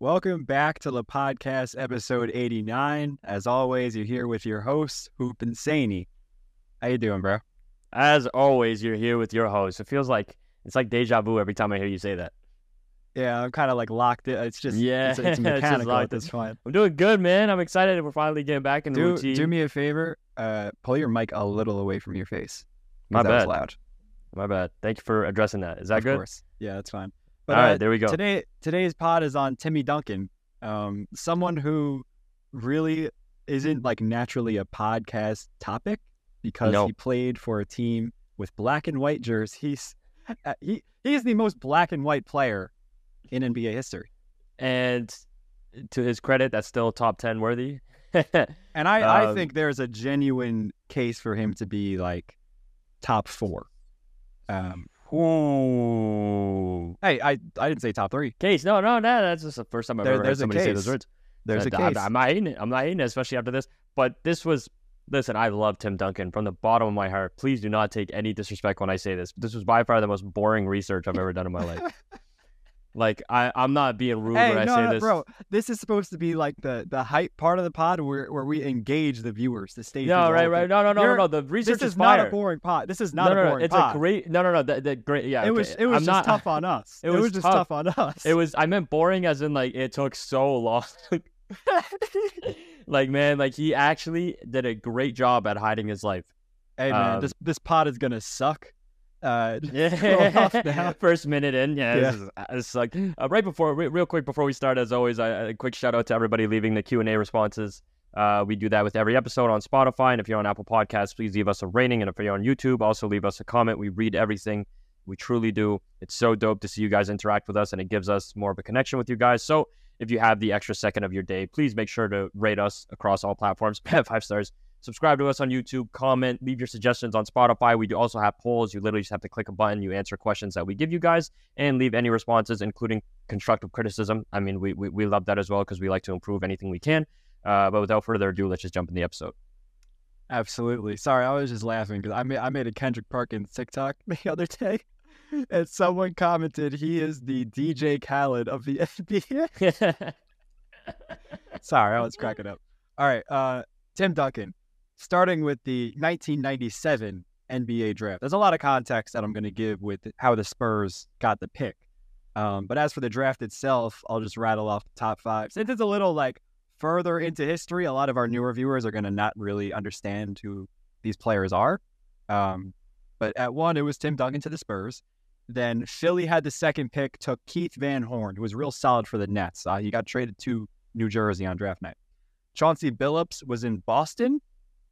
Welcome back to the podcast, episode 89. As always, you're here with your host, Hoop and Sainey. How you doing, bro? As always, you're here with your host. It feels like it's like deja vu every time I hear you say that. Yeah, I'm kind of like locked in. It's just Yeah, it's, it's it's mechanical at locked this point. I'm doing good, man. I'm excited. We're finally getting back in the Do routine. do me a favor. Uh, pull your mic a little away from your face. My bad. loud. My bad. Thank you for addressing that. Is that of good? course. Yeah, that's fine. All But right, uh, there we go. today today's pod is on Timmy Duncan, um, someone who really isn't like naturally a podcast topic because No. he played for a team with black and white jerseys. He's uh, he he's the most black and white player in NBA history, And to his credit, that's still top ten worthy. and I I Um, think there's a genuine case for him to be like top four. Um, Ooh. hey, I I didn't say top three. Case, no, no, no. That's just the first time I've There- ever there's heard a somebody say case. those words. There's a Uh, I'm- case. I'm, not hating it. I'm not hating it, especially after this. But this was, listen, I love Tim Duncan from the bottom of my heart. Please do not take any disrespect when I say this. This was by far the most boring research I've ever done in my life. like, I, I'm not being rude Hey, when no, I say no, this. bro. This is supposed to be like the the hype part of the pod where where we engage the viewers to stay. No, right, right. the- No, no, no, no, You're- no. The research This is fire. not a boring pod. This is not no, a no, no. boring It's pod. a great. No, no, no. The, the great. Yeah. it okay. was it was I'm just not, tough on us. it It was, was just tough. tough on us. It was. I meant boring, as in like it took so long. like man, like he actually did a great job at hiding his life. hey man, um, this this pod is gonna suck. Uh, scroll off now. Yeah, first minute in, yeah, Yeah. This, is, this is like uh, right before, re- real quick before we start, as always, I, a quick shout out to everybody leaving the Q and A responses. Uh, we do that with every episode on Spotify, and if you're on Apple Podcasts, please leave us a rating, and if you're on YouTube, also leave us a comment. We read everything, we truly do. It's so dope to see you guys interact with us, and it gives us more of a connection with you guys. So if you have the extra second of your day, please make sure to rate us across all platforms, five stars. Subscribe to us on YouTube, comment, leave your suggestions on Spotify. We do also have polls. You literally just have to click a button, you answer questions that we give you guys, and leave any responses, including constructive criticism. I mean, we, we, we love that as well because we like to improve anything we can. Uh, but without further ado, let's just jump in the episode. Absolutely. Sorry, I was just laughing because I made I made a Kendrick Perkins TikTok the other day, and someone commented he is the DJ Khaled of the NBA. Sorry, I was cracking up. All right, uh, Tim Duncan, starting with the 1997 NBA draft. There's a lot of context that I'm going to give with how the Spurs got the pick. Um, but as for the draft itself, I'll just rattle off the top five. Since it's a little like further into history, a lot of our newer viewers are going to not really understand who these players are. Um, but at one, it was Tim Duncan to the Spurs. Then Philly had the second pick, took Keith Van Horn, who was real solid for the Nets. Uh, he got traded to New Jersey on draft night. Chauncey Billups was in Boston,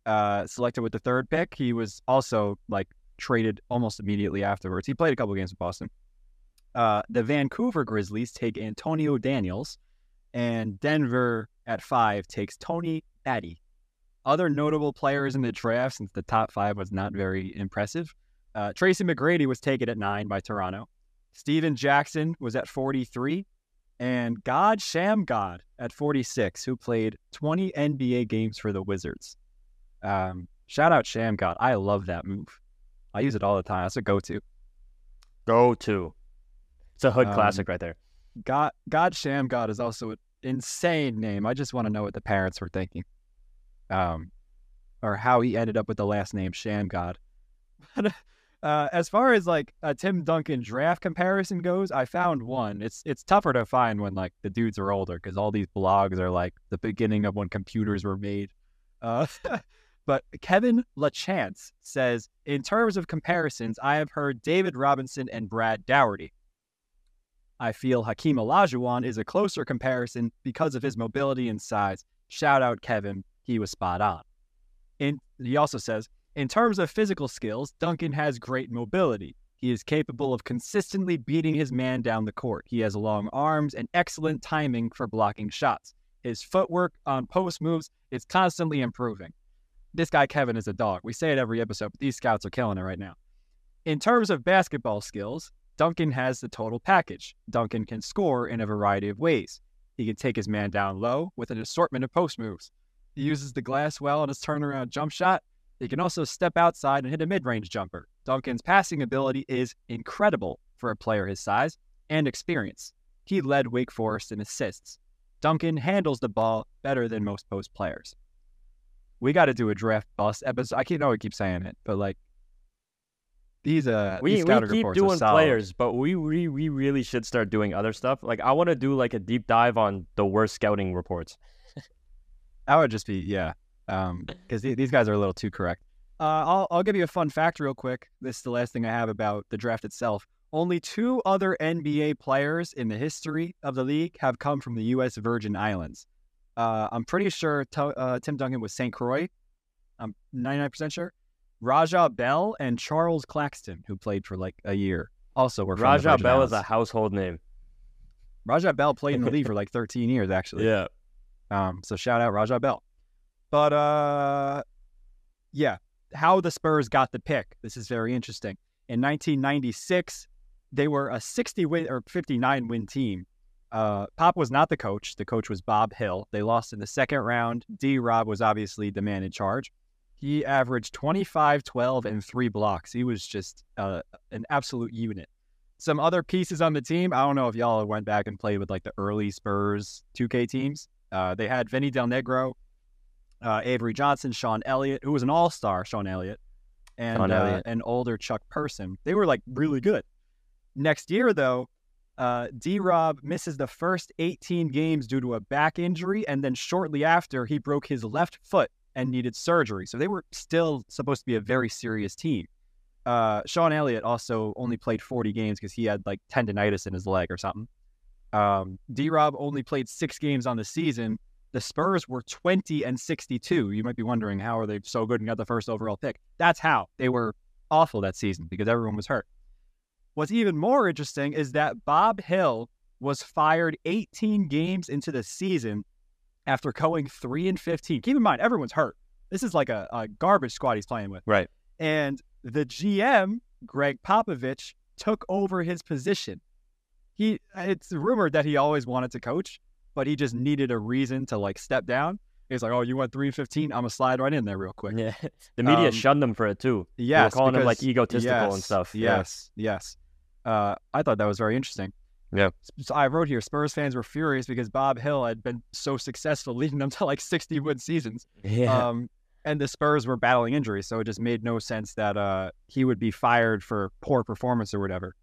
uh, selected with the third pick. He was also like traded almost immediately afterwards. He played a couple games in Boston. Uh, the Vancouver Grizzlies take Antonio Daniels, and Denver at five takes Tony Battie. Other notable players in the draft, since the top five was not very impressive, uh, Tracy McGrady was taken at nine by Toronto. Stephen Jackson was at 43, and God Shammgod at 46, who played 20 NBA games for the Wizards. Um, shout out Shammgod. I love that move. I use it all the time. That's a go to. Go to. It's a hood Um, classic right there. God, God Shammgod is also an insane name. I just want to know what the parents were thinking, um, or how he ended up with the last name Shammgod. But uh, as far as like a Tim Duncan draft comparison goes, I found one. It's it's tougher to find when like the dudes are older because all these blogs are like the beginning of when computers were made. Uh, but Kevin LaChance says, in terms of comparisons, I have heard David Robinson and Brad Dougherty. I feel Hakeem Olajuwon is a closer comparison because of his mobility and size. Shout out Kevin, he was spot on. In, he also says, in terms of physical skills, Duncan has great mobility. He is capable of consistently beating his man down the court. He has long arms and excellent timing for blocking shots. His footwork on post moves is constantly improving. This guy Kevin is a dog. We say it every episode, but these scouts are killing it right now. In terms of basketball skills, Duncan has the total package. Duncan can score in a variety of ways. He can take his man down low with an assortment of post moves. He uses the glass well on his turnaround jump shot. He can also step outside and hit a mid range jumper. Duncan's passing ability is incredible for a player his size and experience. he led Wake Forest in assists. Duncan handles the ball better than most post players. We got to do a draft bust episode. I can't know I keep saying it, but like these uh we, these we keep doing players, but we, we we really should start doing other stuff. Like I want to do like a deep dive on the worst scouting reports. That would just be yeah, um, because these guys are a little too correct. Uh, I'll I'll give you a fun fact real quick. This is the last thing I have about the draft itself. Only two other NBA players in the history of the league have come from the U.S. Virgin Islands. Uh, I'm pretty sure to, uh, Tim Duncan was St. Croix. I'm 99% sure. Raja Bell and Charles Claxton, who played for like a year, also were from Raja Bell is a household name. Raja Bell played in the league for like 13 years, actually. Yeah. Um, so shout out Raja Bell. But uh, yeah, how the Spurs got the pick. This is very interesting. In 1996, they were a 60 win or 59 win team. Uh, Pop was not the coach. The coach was Bob Hill. They lost in the second round. D. Rob was obviously the man in charge. He averaged 25, 12, and three blocks. He was just uh, an absolute unit. Some other pieces on the team. I don't know if y'all went back and played with like the early Spurs 2K teams. Uh, they had Vinny Del Negro, uh, Avery Johnson, Sean Elliott, who was an all star, Sean Elliott, and Sean uh, Elliott. an older Chuck Person. They were like really good. Next year, though, uh, D Rob misses the first 18 games due to a back injury. And then shortly after, he broke his left foot and needed surgery. So they were still supposed to be a very serious team. Uh, Sean Elliott also only played 40 games because he had like tendonitis in his leg or something. Um, D Rob only played six games on the season. The Spurs were 20 and 62. You might be wondering how are they so good and got the first overall pick? That's how they were awful that season because everyone was hurt. What's even more interesting is that Bob Hill was fired 18 games into the season after going 3 and 15. Keep in mind, everyone's hurt. This is like a, a garbage squad he's playing with. Right. And the GM, Gregg Popovich, took over his position. He it's rumored that he always wanted to coach, but he just needed a reason to like step down. He's like, "Oh, you went three and fifteen. I'm gonna slide right in there real quick." Yeah. The media Um, shunned them for it too. Yes, calling him, like, because- egotistical and yes, stuff. Yeah. Yes, yes. Uh, I thought that was very interesting. Yeah. So I wrote here: Spurs fans were furious because Bob Hill had been so successful, leading them to like 60 win seasons. Yeah. Um, and the Spurs were battling injuries, so it just made no sense that uh, he would be fired for poor performance or whatever.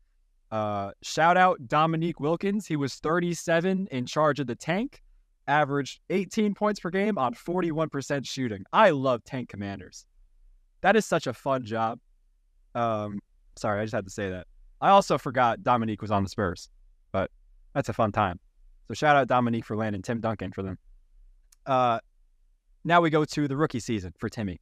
Uh, shout out Dominique Wilkins. He was 37 in charge of the tank, averaged 18 points per game on 41% shooting. I love tank commanders. That is such a fun job. Um, sorry, I just had to say that. I also forgot Dominique was on the Spurs, but that's a fun time. So shout out Dominique for landing Tim Duncan for them. Uh, now we go to the rookie season for Timmy.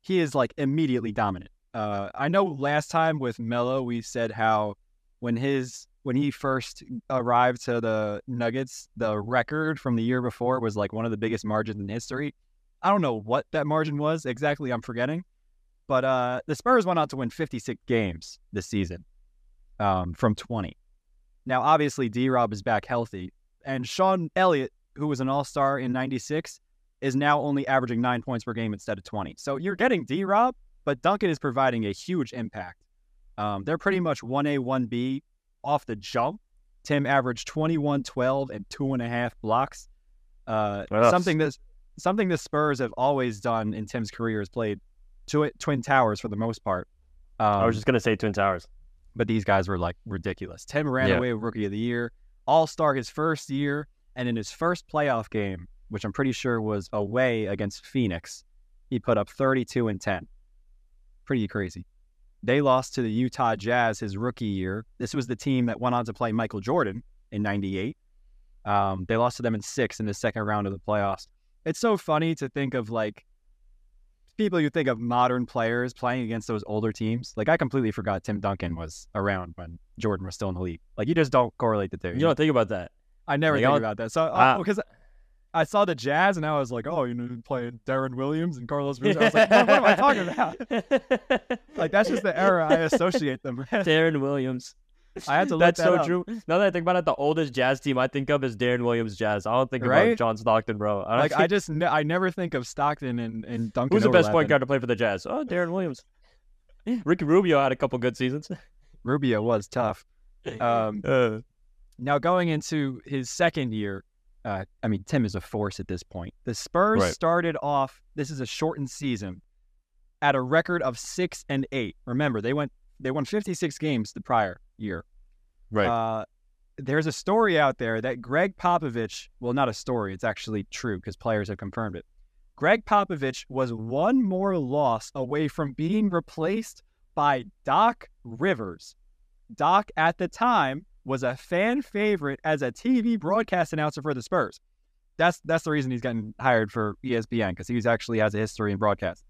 He is like immediately dominant. Uh, I know last time with Melo, we said how when his when he first arrived to the Nuggets, the record from the year before was like one of the biggest margins in history. I don't know what that margin was exactly. I'm forgetting, but uh, the Spurs went on to win 56 games this season um, from 20. Now, obviously, D Rob is back healthy, and Sean Elliott, who was an All Star in '96, is now only averaging nine points per game instead of 20. So you're getting D Rob, but Duncan is providing a huge impact. Um, they're pretty much 1A, 1B off the jump. Tim averaged 21, 12, and two and a half blocks. Uh, something that something the Spurs have always done in Tim's career is played twi- Twin Towers for the most part. Um, I was just gonna say Twin Towers. But these guys were like ridiculous. Tim ran Yeah. away with Rookie of the Year, All Star his first year, and in his first playoff game, which I'm pretty sure was away against Phoenix, he put up 32 and 10. Pretty crazy. They lost to the Utah Jazz his rookie year. This was the team that went on to play Michael Jordan in '98. Um, they lost to them in six in the second round of the playoffs. It's so funny to think of like people you think of modern players playing against those older teams. Like I completely forgot Tim Duncan was around when Jordan was still in the league. Like you just don't correlate the two. You don't think about that. I never like, think I'll- about that. So Ah. because I saw the Jazz and I was like, oh, you know, playing Deron Williams and Carlos Boozer. I was like, what, what am I talking about? Like that's just the era I associate them. with. Deron Williams. I had to look That's that so up. true. Now that I think about it, the oldest Jazz team I think of is Deron Williams Jazz. I don't think about John Stockton, bro. I Like think- I just ne- I never think of Stockton and, and Duncan. Who's the best point guard to play for the Jazz? Oh, Deron Williams. Ricky Rubio had a couple good seasons. Rubio was tough. Um, Uh, Now going into his second year, uh, I mean Tim is a force at this point. The Spurs Right. started off. This is a shortened season at a record of six and eight. Remember, they went they won 56 games the prior year. Right. Uh, there's a story out there that Gregg Popovich, well, not a story, it's actually true because players have confirmed it. Gregg Popovich was one more loss away from being replaced by Doc Rivers. Doc, at the time, was a fan favorite as a TV broadcast announcer for the Spurs. That's that's the reason he's getting hired for ESPN because he actually has a history in broadcast.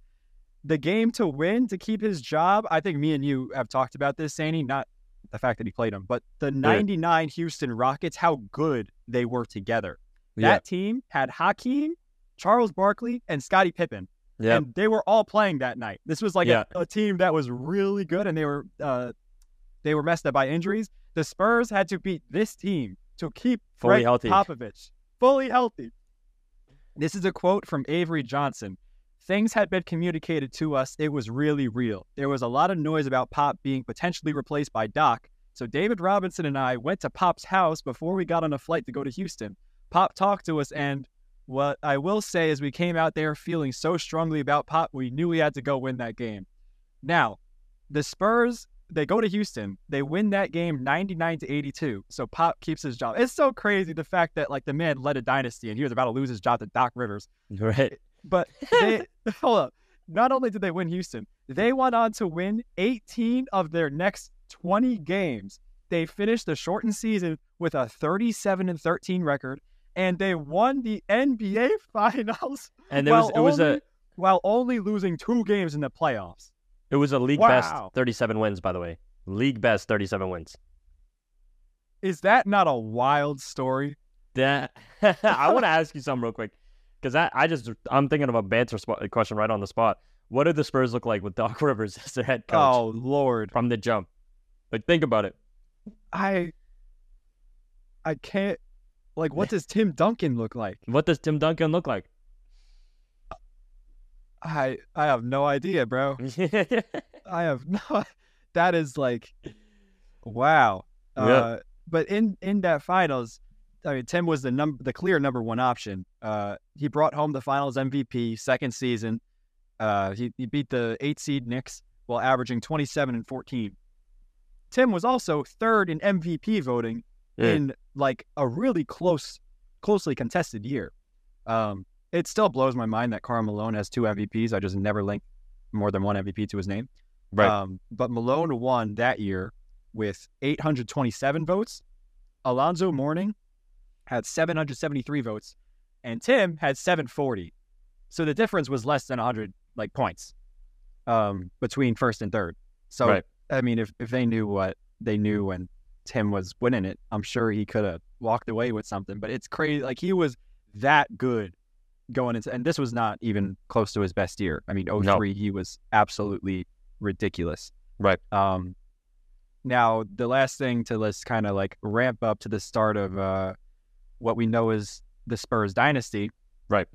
The game to win to keep his job, I think me and you have talked about this, Sandy. Not the fact that he played him, but the '99 Houston Rockets, how good they were together. yeah. That team had Hakeem, Charles Barkley, and Scottie Pippen, Yeah. and they were all playing that night. This was like Yeah. a, a team that was really good, and they were uh, they were messed up by injuries. The Spurs had to beat this team to keep Fully Greg healthy. Popovich fully healthy. This is a quote from Avery Johnson. Things had been communicated to us. It was really real. There was a lot of noise about Pop being potentially replaced by Doc. So David Robinson and I went to Pop's house before we got on a flight to go to Houston. Pop talked to us, and what I will say is we came out there feeling so strongly about Pop, we knew we had to go win that game. Now, the Spurs, they go to Houston. They win that game 99 to 82. So Pop keeps his job. It's so crazy the fact that like the man led a dynasty and he was about to lose his job to Doc Rivers. Right. But they hold up. Not only did they win Houston, they went on to win 18 of their next 20 games. They finished the shortened season with a 37 and 13 record, and they won the NBA Finals And it was it was only, a while only losing two games in the playoffs. it was a league Wow. best 37 wins by the way. League best 37 wins. Is that not a wild story? That I want to ask you something real quick because I, I just I'm thinking of a banter spot, question right on the spot. What did the Spurs look like with Doc Rivers as their head coach Oh Lord, from the jump? Like think about it. I I can't. Like, what does Tim Duncan look like? What does Tim Duncan look like? I I have no idea, bro. I have no. That is like, wow. Yeah. Uh, but in in that finals, I mean, Tim was the number, the clear number one option. Uh, he brought home the Finals MVP second season. Uh, he he beat the eight seed Knicks while averaging twenty seven and fourteen. Tim was also third in MVP voting Yeah. in like a really close, closely contested year. Um, it still blows my mind that Karl Malone has two MVPs. I just never linked more than one MVP to his name. right. Um, but Malone won that year with 827 votes. Alonzo Mourning had 773 votes, and Tim had 740. So the difference was less than 100 like points um, between first and third. So Right. I mean, if if they knew what they knew when Tim was winning it, I'm sure he could have walked away with something. But it's crazy. Like he was that good going into, and this was not even close to his best year. I mean, 03, he was absolutely ridiculous. Right. Um, now the last thing to let's kind of like ramp up to the start of uh, what we know is the Spurs dynasty. Right.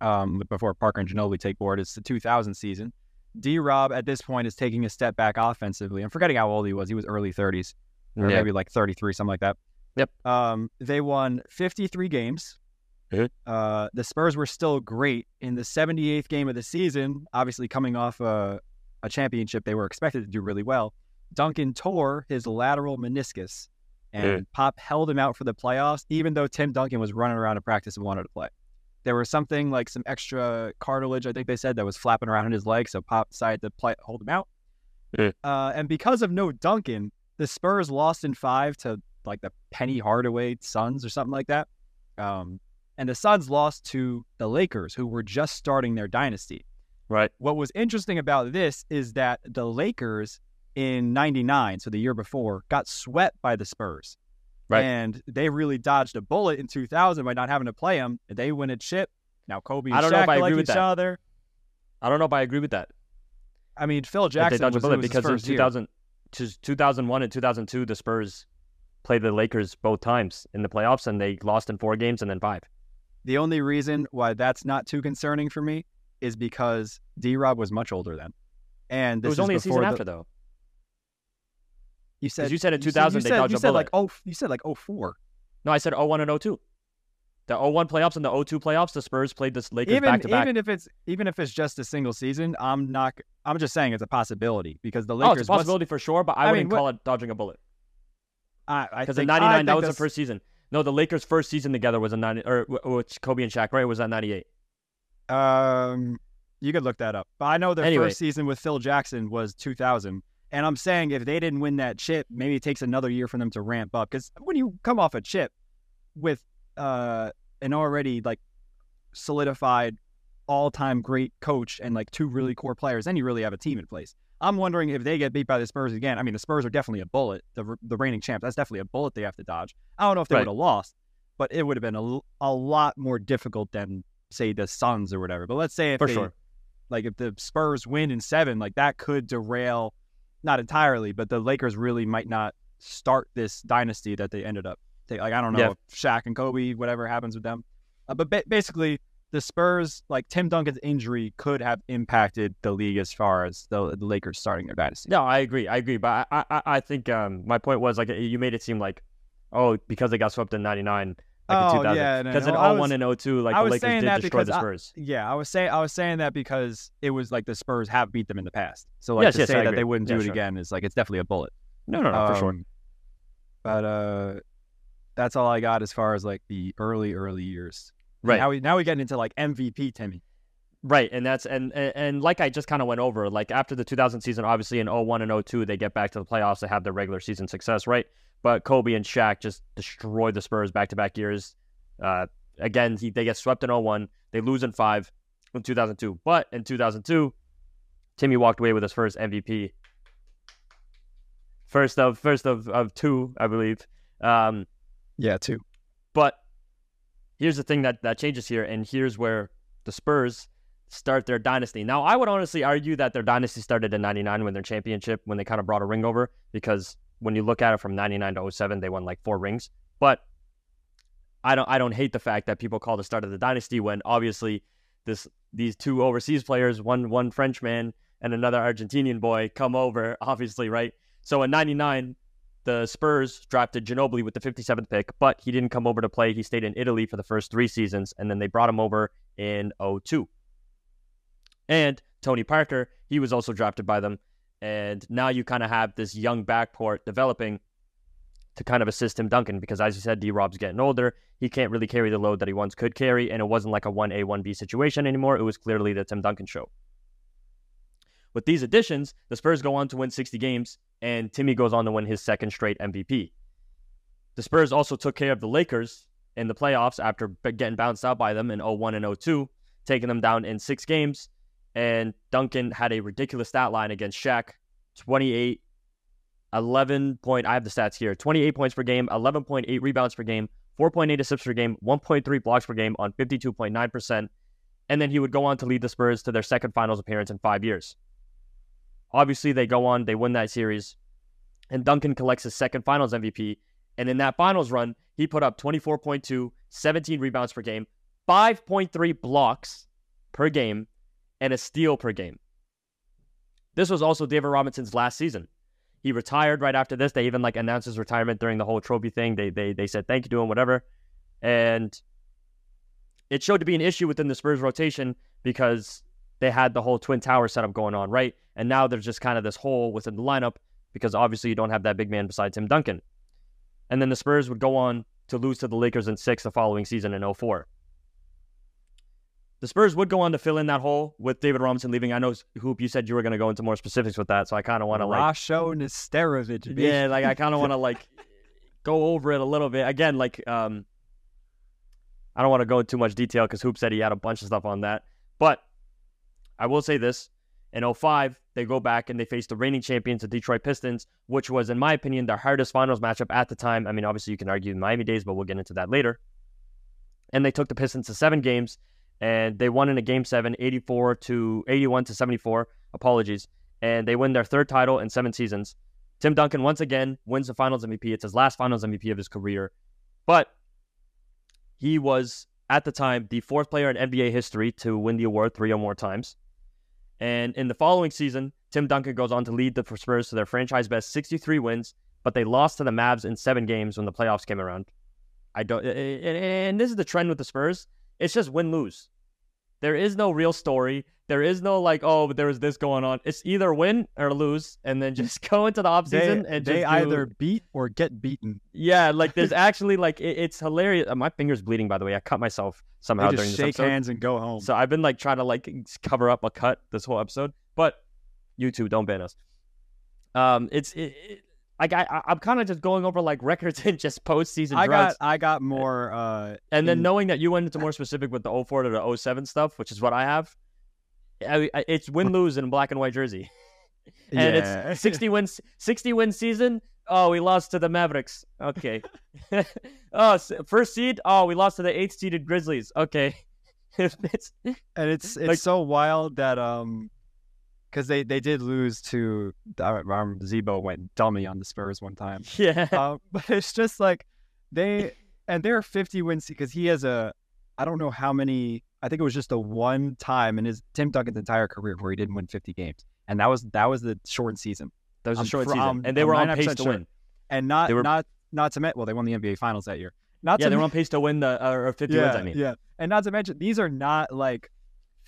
Um, before Parker and Ginobili take board, it's the 2000 season. D. Rob at this point is taking a step back offensively. I'm forgetting how old he was. He was early 30s, or yeah. maybe like 33, something like that. Yep. Um, they won 53 games. Uh, the Spurs were still great in the 78th game of the season. Obviously, coming off a, a championship, they were expected to do really well. Duncan tore his lateral meniscus, and Pop held him out for the playoffs, even though Tim Duncan was running around in practice and wanted to play. There was something like some extra cartilage, I think they said, that was flapping around in his leg, so Pop decided to play, hold him out. Yeah. Uh, and because of no Duncan, the Spurs lost in five to like the Penny Hardaway Suns or something like that. Um, and the Suns lost to the Lakers, who were just starting their dynasty. Right. What was interesting about this is that the Lakers in 99, so the year before, got swept by the Spurs. Right. And they really dodged a bullet in 2000 by not having to play them. They win a chip. Now Kobe and I don't know if I like agree each with that. other. I don't know if I agree with that. I mean, Phil they Jackson dodged a was, it bullet was because in first year. 2000, to 2001 and 2002, the Spurs played the Lakers both times in the playoffs, and they lost in four games and then five. The only reason why that's not too concerning for me is because D Rob was much older then. And It this was is only a season the- after, though. You said you said in 2000 you they said, dodged you a said like bullet. oh you said like oh four. No, I said 01 and 02. The 01 playoffs and the 02 playoffs, the Spurs played the Lakers Even back to back. even if it's even if it's just a single season, I'm not. I'm just saying it's a possibility because the Lakers. Oh, it's a possibility for sure, but I, I wouldn't what- call it dodging a bullet. I, I Because in think- I '99, that was the first season. No, the Lakers' first season together was in '90, or which Kobe and Shaq, right? Was that '98? Um, you could look that up. But I know their Anyway. first season with Phil Jackson was 2000. And I'm saying if they didn't win that chip, maybe it takes another year for them to ramp up. Because when you come off a chip with uh, an already like solidified all-time great coach and like two really core players, then you really have a team in place. I'm wondering if they get beat by the Spurs again. I mean, the Spurs are definitely a bullet. The the reigning champs. That's definitely a bullet they have to dodge. I don't know if they Right. would have lost, but it would have been a, a lot more difficult than say the Suns or whatever. But let's say if For they, sure. like if the Spurs win in seven, like that could derail, not entirely, but the Lakers really might not start this dynasty that they ended up. Like I don't know Yeah. if Shaq and Kobe, whatever happens with them, uh, but ba- basically the Spurs, like Tim Duncan's injury, could have impacted the league as far as the, the Lakers starting their dynasty. No, I agree. I agree. But I, I, I think um, my point was like you made it seem like, oh, because they got swept in '99, like Oh, in 2000. yeah, Because no, in I 01 and 02, like I the Lakers did destroy the because I- Spurs. Yeah, I was saying I was saying that because it was like the Spurs have beat them in the past. So like Yes, to yes, say that they wouldn't do Yeah, it sure. again is like it's definitely a bullet. no, no, no, for sure. Um, But uh, that's all I got as far as like the early early years. Right. now we now we get into like MVP Timmy. Right, and that's and and, and like I just kind of went over, like after the 2000 season, obviously in 01 and 02, they get back to the playoffs, they have their regular season success, right? But Kobe and Shaq just destroyed the Spurs back to back years. Uh, again, he, they get swept in 01, they lose in five in 2002, but in 2002, Timmy walked away with his first MVP, first of first of of two, I believe. Um, Yeah, two. but here's the thing that, that changes here, and here's where the Spurs start their dynasty. Now, I would honestly argue that their dynasty started in 99 when their championship, when they kind of brought a ring over, because when you look at it from 99 to 07, they won like four rings. But I don't I don't hate the fact that people call the start of the dynasty when obviously this these two overseas players, one one Frenchman and another Argentinian boy come over, obviously, right? So in 99, the Spurs drafted Ginobili with the 57th pick, but he didn't come over to play. He stayed in Italy for the first three seasons, and then they brought him over in 02. And Tony Parker, he was also drafted by them. And now you kind of have this young backcourt developing to kind of assist Tim Duncan because, as you said, D Rob's getting older. He can't really carry the load that he once could carry, and it wasn't like a 1A, 1B situation anymore. It was clearly the Tim Duncan show. With these additions, the Spurs go on to win 60 games, and Timmy goes on to win his second straight MVP. The Spurs also took care of the Lakers in the playoffs after getting bounced out by them in 01 and 02, taking them down in six games. And Duncan had a ridiculous stat line against Shaq 28, 11 point, I have the stats here 28 points per game, 11.8 rebounds per game, 4.8 assists per game, 1.3 blocks per game on 52.9%. And then he would go on to lead the Spurs to their second finals appearance in five years. Obviously, they go on, they win that series, and Duncan collects his second finals MVP. And in that finals run, he put up 24.2, 17 rebounds per game, 5.3 blocks per game, and a steal per game. This was also David Robinson's last season. He retired right after this. They even like announced his retirement during the whole trophy thing. They they they said thank you to him, whatever. And it showed to be an issue within the Spurs rotation because they had the whole twin tower setup going on, right? And now there's just kind of this hole within the lineup because obviously you don't have that big man besides Tim Duncan. And then the Spurs would go on to lose to the Lakers in six the following season in 04. The Spurs would go on to fill in that hole with David Robinson leaving. I know, Hoop, you said you were going to go into more specifics with that, so I kind of want to like, Rasho Nesterovic. yeah, like I kind of want to like go over it a little bit again. Like, um, I don't want to go into too much detail because Hoop said he had a bunch of stuff on that, but I will say this: in 05, they go back and they face the reigning champions, the Detroit Pistons, which was, in my opinion, their hardest finals matchup at the time. I mean, obviously you can argue the Miami days, but we'll get into that later. And they took the Pistons to seven games, and they won in a game seven, 84 to 81 to 74. Apologies, and they win their third title in seven seasons. Tim Duncan once again wins the Finals MVP. It's his last Finals MVP of his career, but he was at the time the fourth player in NBA history to win the award three or more times. And in the following season, Tim Duncan goes on to lead the Spurs to their franchise best 63 wins, but they lost to the Mavs in seven games when the playoffs came around. I don't, and this is the trend with the Spurs. It's just win lose. There is no real story. There is no like, oh, but there was this going on. It's either win or lose, and then just go into the offseason They, and they just either do, beat or get beaten. yeah, like there's actually like it, it's hilarious. Uh, My finger's bleeding, by the way. I cut myself somehow during this shake episode. hands and go home. So I've been like trying to like cover up a cut this whole episode, but YouTube don't ban us. Um, it's it, it, like I I- I'm kind of just going over like records and just postseason I got I got more. Uh, and then in- knowing that you went into more specific with the 04 to the 07 stuff, which is what I have. I, I- it's win lose in black and white jersey, and yeah. it's 60 wins 60 win season. Oh, we lost to the Mavericks. Okay. oh, first seed. Oh, we lost to the eighth seeded Grizzlies. Okay. it's, and it's it's Like- so wild that um, because they they did lose to I remember Z-Bo went dummy on the Spurs one time. yeah. um, but it's just like they and they're 50 wins because he has a I don't know how many. I think it was just a one time in his Tim Duncan's entire career where he didn't win 50 games, and that was that was the shortened season. That was a short season, and they were on pace to sure. win. And not They were- not not to mention well they won the NBA Finals that year. Not Yeah, to they were on pace to win the uh, or 50 yeah, wins. I mean, yeah, and not to mention these are not like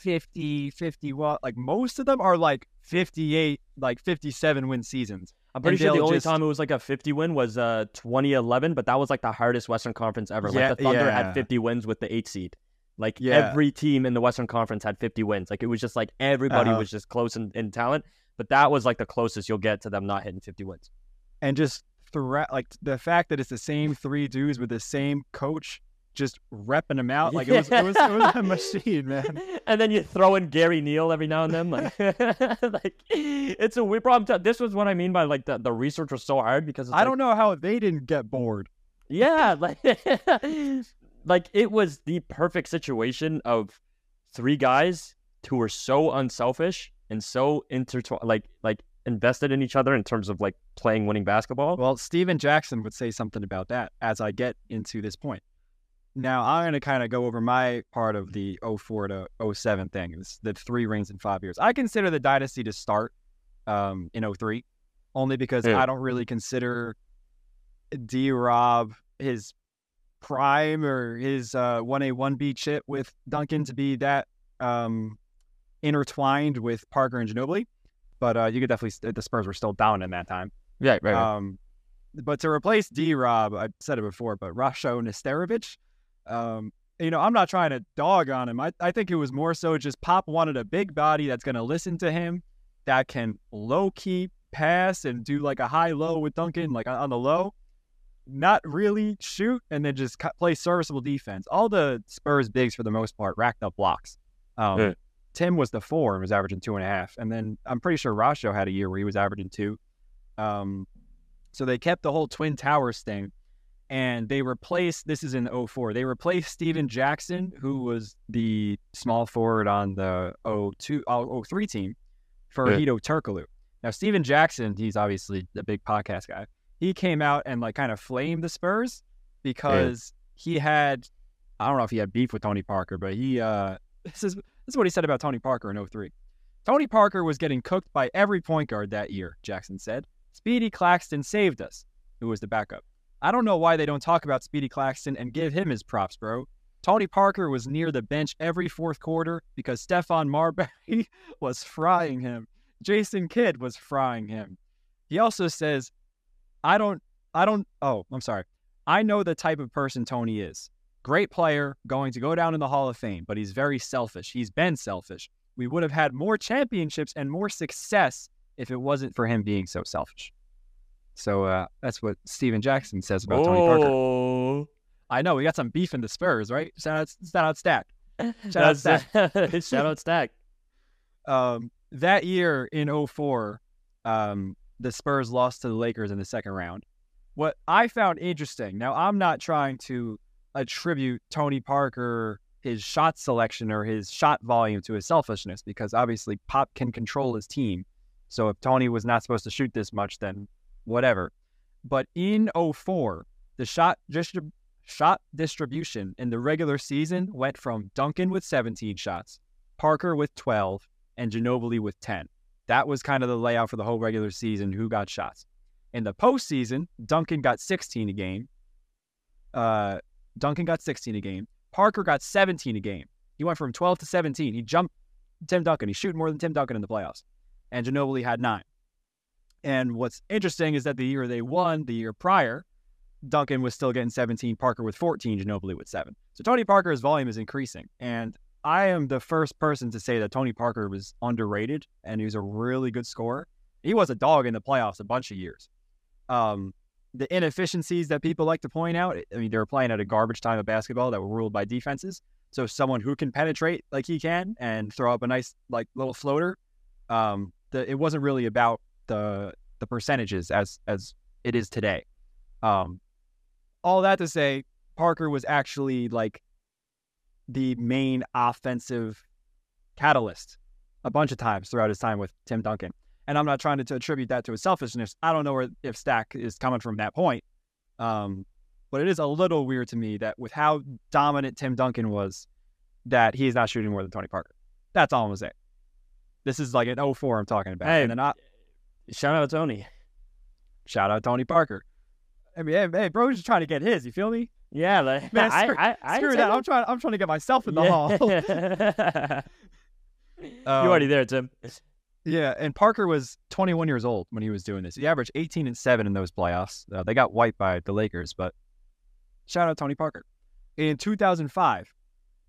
50, 50 what like most of them are like 58, like 57 win seasons. I'm pretty and sure the only just- time it was like a 50 win was uh 2011, but that was like the hardest Western Conference ever. Yeah, like the Thunder yeah. had 50 wins with the eight seed. Like Yeah. every team in the Western Conference had 50 wins. Like it was just like everybody Uh-huh. was just close in, in talent, but that was like the closest you'll get to them not hitting 50 wins. and just throughout like the fact that it's the same three dudes with the same coach just repping them out. Like it was it was it was a machine man. And then you throw in Gary Neal every now and then, like, like it's a weird problem. This was what I mean by like the, the research was so hard because it's i like, don't know how they didn't get bored. Yeah, like like it was the perfect situation of three guys who were so unselfish and so intertwined, like like invested in each other in terms of like playing winning basketball. well stephen jackson would say something about that as i get into this point now i'm going to kind of go over my part of the 04 to 07 thing it's the three rings in five years i consider the dynasty to start um, in 03 only because Yeah. i don't really consider D Rob his prime or his uh, 1A 1B chip with Duncan to be that um, intertwined with Parker and Ginobili. But uh, you could definitely, the Spurs were still down in that time. right, right, Um, but to replace D Rob, I said it before, but Rasho Nesterovic, um, you know, I'm not trying to dog on him. I, I think it was more so just Pop wanted a big body that's going to listen to him, that can low key pass and do like a high low with Duncan, like on the low, not really shoot, and then just cut, play serviceable defense. All the Spurs bigs, for the most part, racked up blocks. Um, Yeah. Tim was the four and was averaging two and a half. And then I'm pretty sure Rasho had a year where he was averaging two. Um, so they kept the whole Twin Towers thing and they replaced this is in 04. They replaced Stephen Jackson, who was the small forward on the 02, uh, 03 team, for Yeah. Hedo Turkoglu. Now, Stephen Jackson, he's obviously the big podcast guy. He came out and like kind of flamed the Spurs because he had, I don't know if he had beef with Tony Parker, but he, uh, this is, this is what he said about Tony Parker in 03. Tony Parker was getting cooked by every point guard that year, Jackson said. Speedy Claxton saved us, who was the backup. I don't know why they don't talk about Speedy Claxton and give him his props, bro. Tony Parker was near the bench every fourth quarter because Stephon Marbury was frying him. Jason Kidd was frying him. He also says, I don't, I don't, oh, I'm sorry. I know the type of person Tony is. Great player, going to go down in the Hall of Fame, but he's very selfish. He's been selfish. We would have had more championships and more success if it wasn't for him being so selfish. So uh, that's what Stephen Jackson says about Tony Parker. oh, I know we got some beef in the Spurs, right? Shout out, shout out Stack. Shout out Stack. shout out Stack. Um, that year in 04, um, the Spurs lost to the Lakers in the second round. What I found interesting, now I'm not trying to attribute Tony Parker his shot selection or his shot volume to his selfishness because obviously Pop can control his team. So if Tony was not supposed to shoot this much, then whatever. But in 04, the shot distrib- shot distribution in the regular season went from Duncan with 17 shots, Parker with 12, and Ginobili with 10. That was kind of the layout for the whole regular season, who got shots. In the postseason, Duncan got 16 a game. Uh, Duncan got 16 a game. Parker got 17 a game. He went from 12 to 17. He jumped Tim Duncan. He's shooting more than Tim Duncan in the playoffs. And Ginobili had nine. And what's interesting is that the year they won, the year prior, Duncan was still getting 17, Parker with 14, Ginobili with seven. So Tony Parker's volume is increasing. And I am the first person to say that Tony Parker was underrated and he was a really good scorer. He was a dog in the playoffs a bunch of years. Um, the inefficiencies that people like to point out, I mean, they were playing at a garbage time of basketball that were ruled by defenses. So someone who can penetrate like he can and throw up a nice like little floater, um, the, it wasn't really about the the percentages as as it is today. Um, all that to say, Parker was actually like the main offensive catalyst a bunch of times throughout his time with Tim Duncan. And I'm not trying to, to attribute that to his selfishness. I don't know where if Stack is coming from that point. Um, but it is a little weird to me that with how dominant Tim Duncan was, that he is not shooting more than Tony Parker. That's all I'm gonna say. This is like an 04 I'm talking about. Hey, and then I, Shout out to Tony. shout out Tony Parker. I mean, hey, hey, bro, just trying to get his. You feel me? Yeah, like, Man, I, screw, I, I screw that. I'm trying. I'm trying to get myself in the hall. Yeah. you Um, already there, Tim. Yeah, and Parker was 21 years old when he was doing this. He averaged 18 and 7 in those playoffs. Uh, they got wiped by the Lakers, but shout out Tony Parker. In 2005,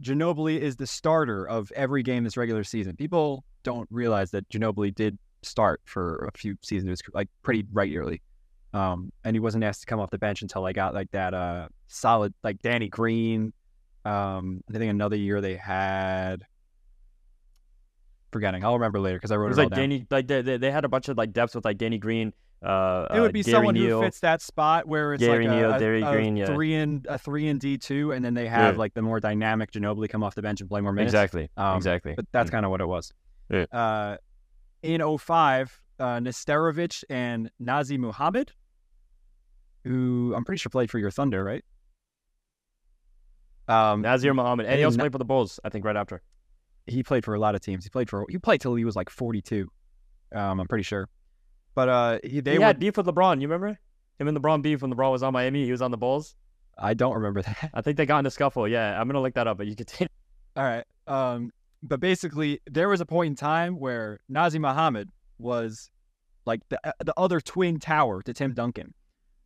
Ginobili is the starter of every game this regular season. People don't realize that Ginobili did start for a few seasons, like pretty regularly. Um, and he wasn't asked to come off the bench until I got like that uh, solid, like Danny Green. Um, I think another year they had forgetting. I'll remember later because I It wrote was it like down. Danny, like they, they had a bunch of like depths with like Danny Green. Uh, It would be uh, someone Neal. who fits that spot where it's Gary like Neal, a, a- Gary a Green, yeah. three and a three and D two, and then they have Yeah. like the more dynamic Ginobili come off the bench and play more minutes. Exactly, Um, exactly. But that's kind of what it was. Yeah. Uh, in 05, uh, Nesterovic and Nazr Mohammed, who I'm pretty sure played for your Thunder, right? Um, Nazr Mohammed, and he also played for the Bulls. I think right after. he played for a lot of teams. He played for he played till he was like 42. Um, I'm pretty sure. But uh, he, they he were. had beef with LeBron. You remember him and LeBron beef when LeBron was on Miami? He was on the Bulls. I don't remember that. I think they got in a scuffle. Yeah, I'm gonna look that up, but you can take. All right. Um, but basically, there was a point in time where Nazr Mohammed was like the uh, the other twin tower to Tim Duncan.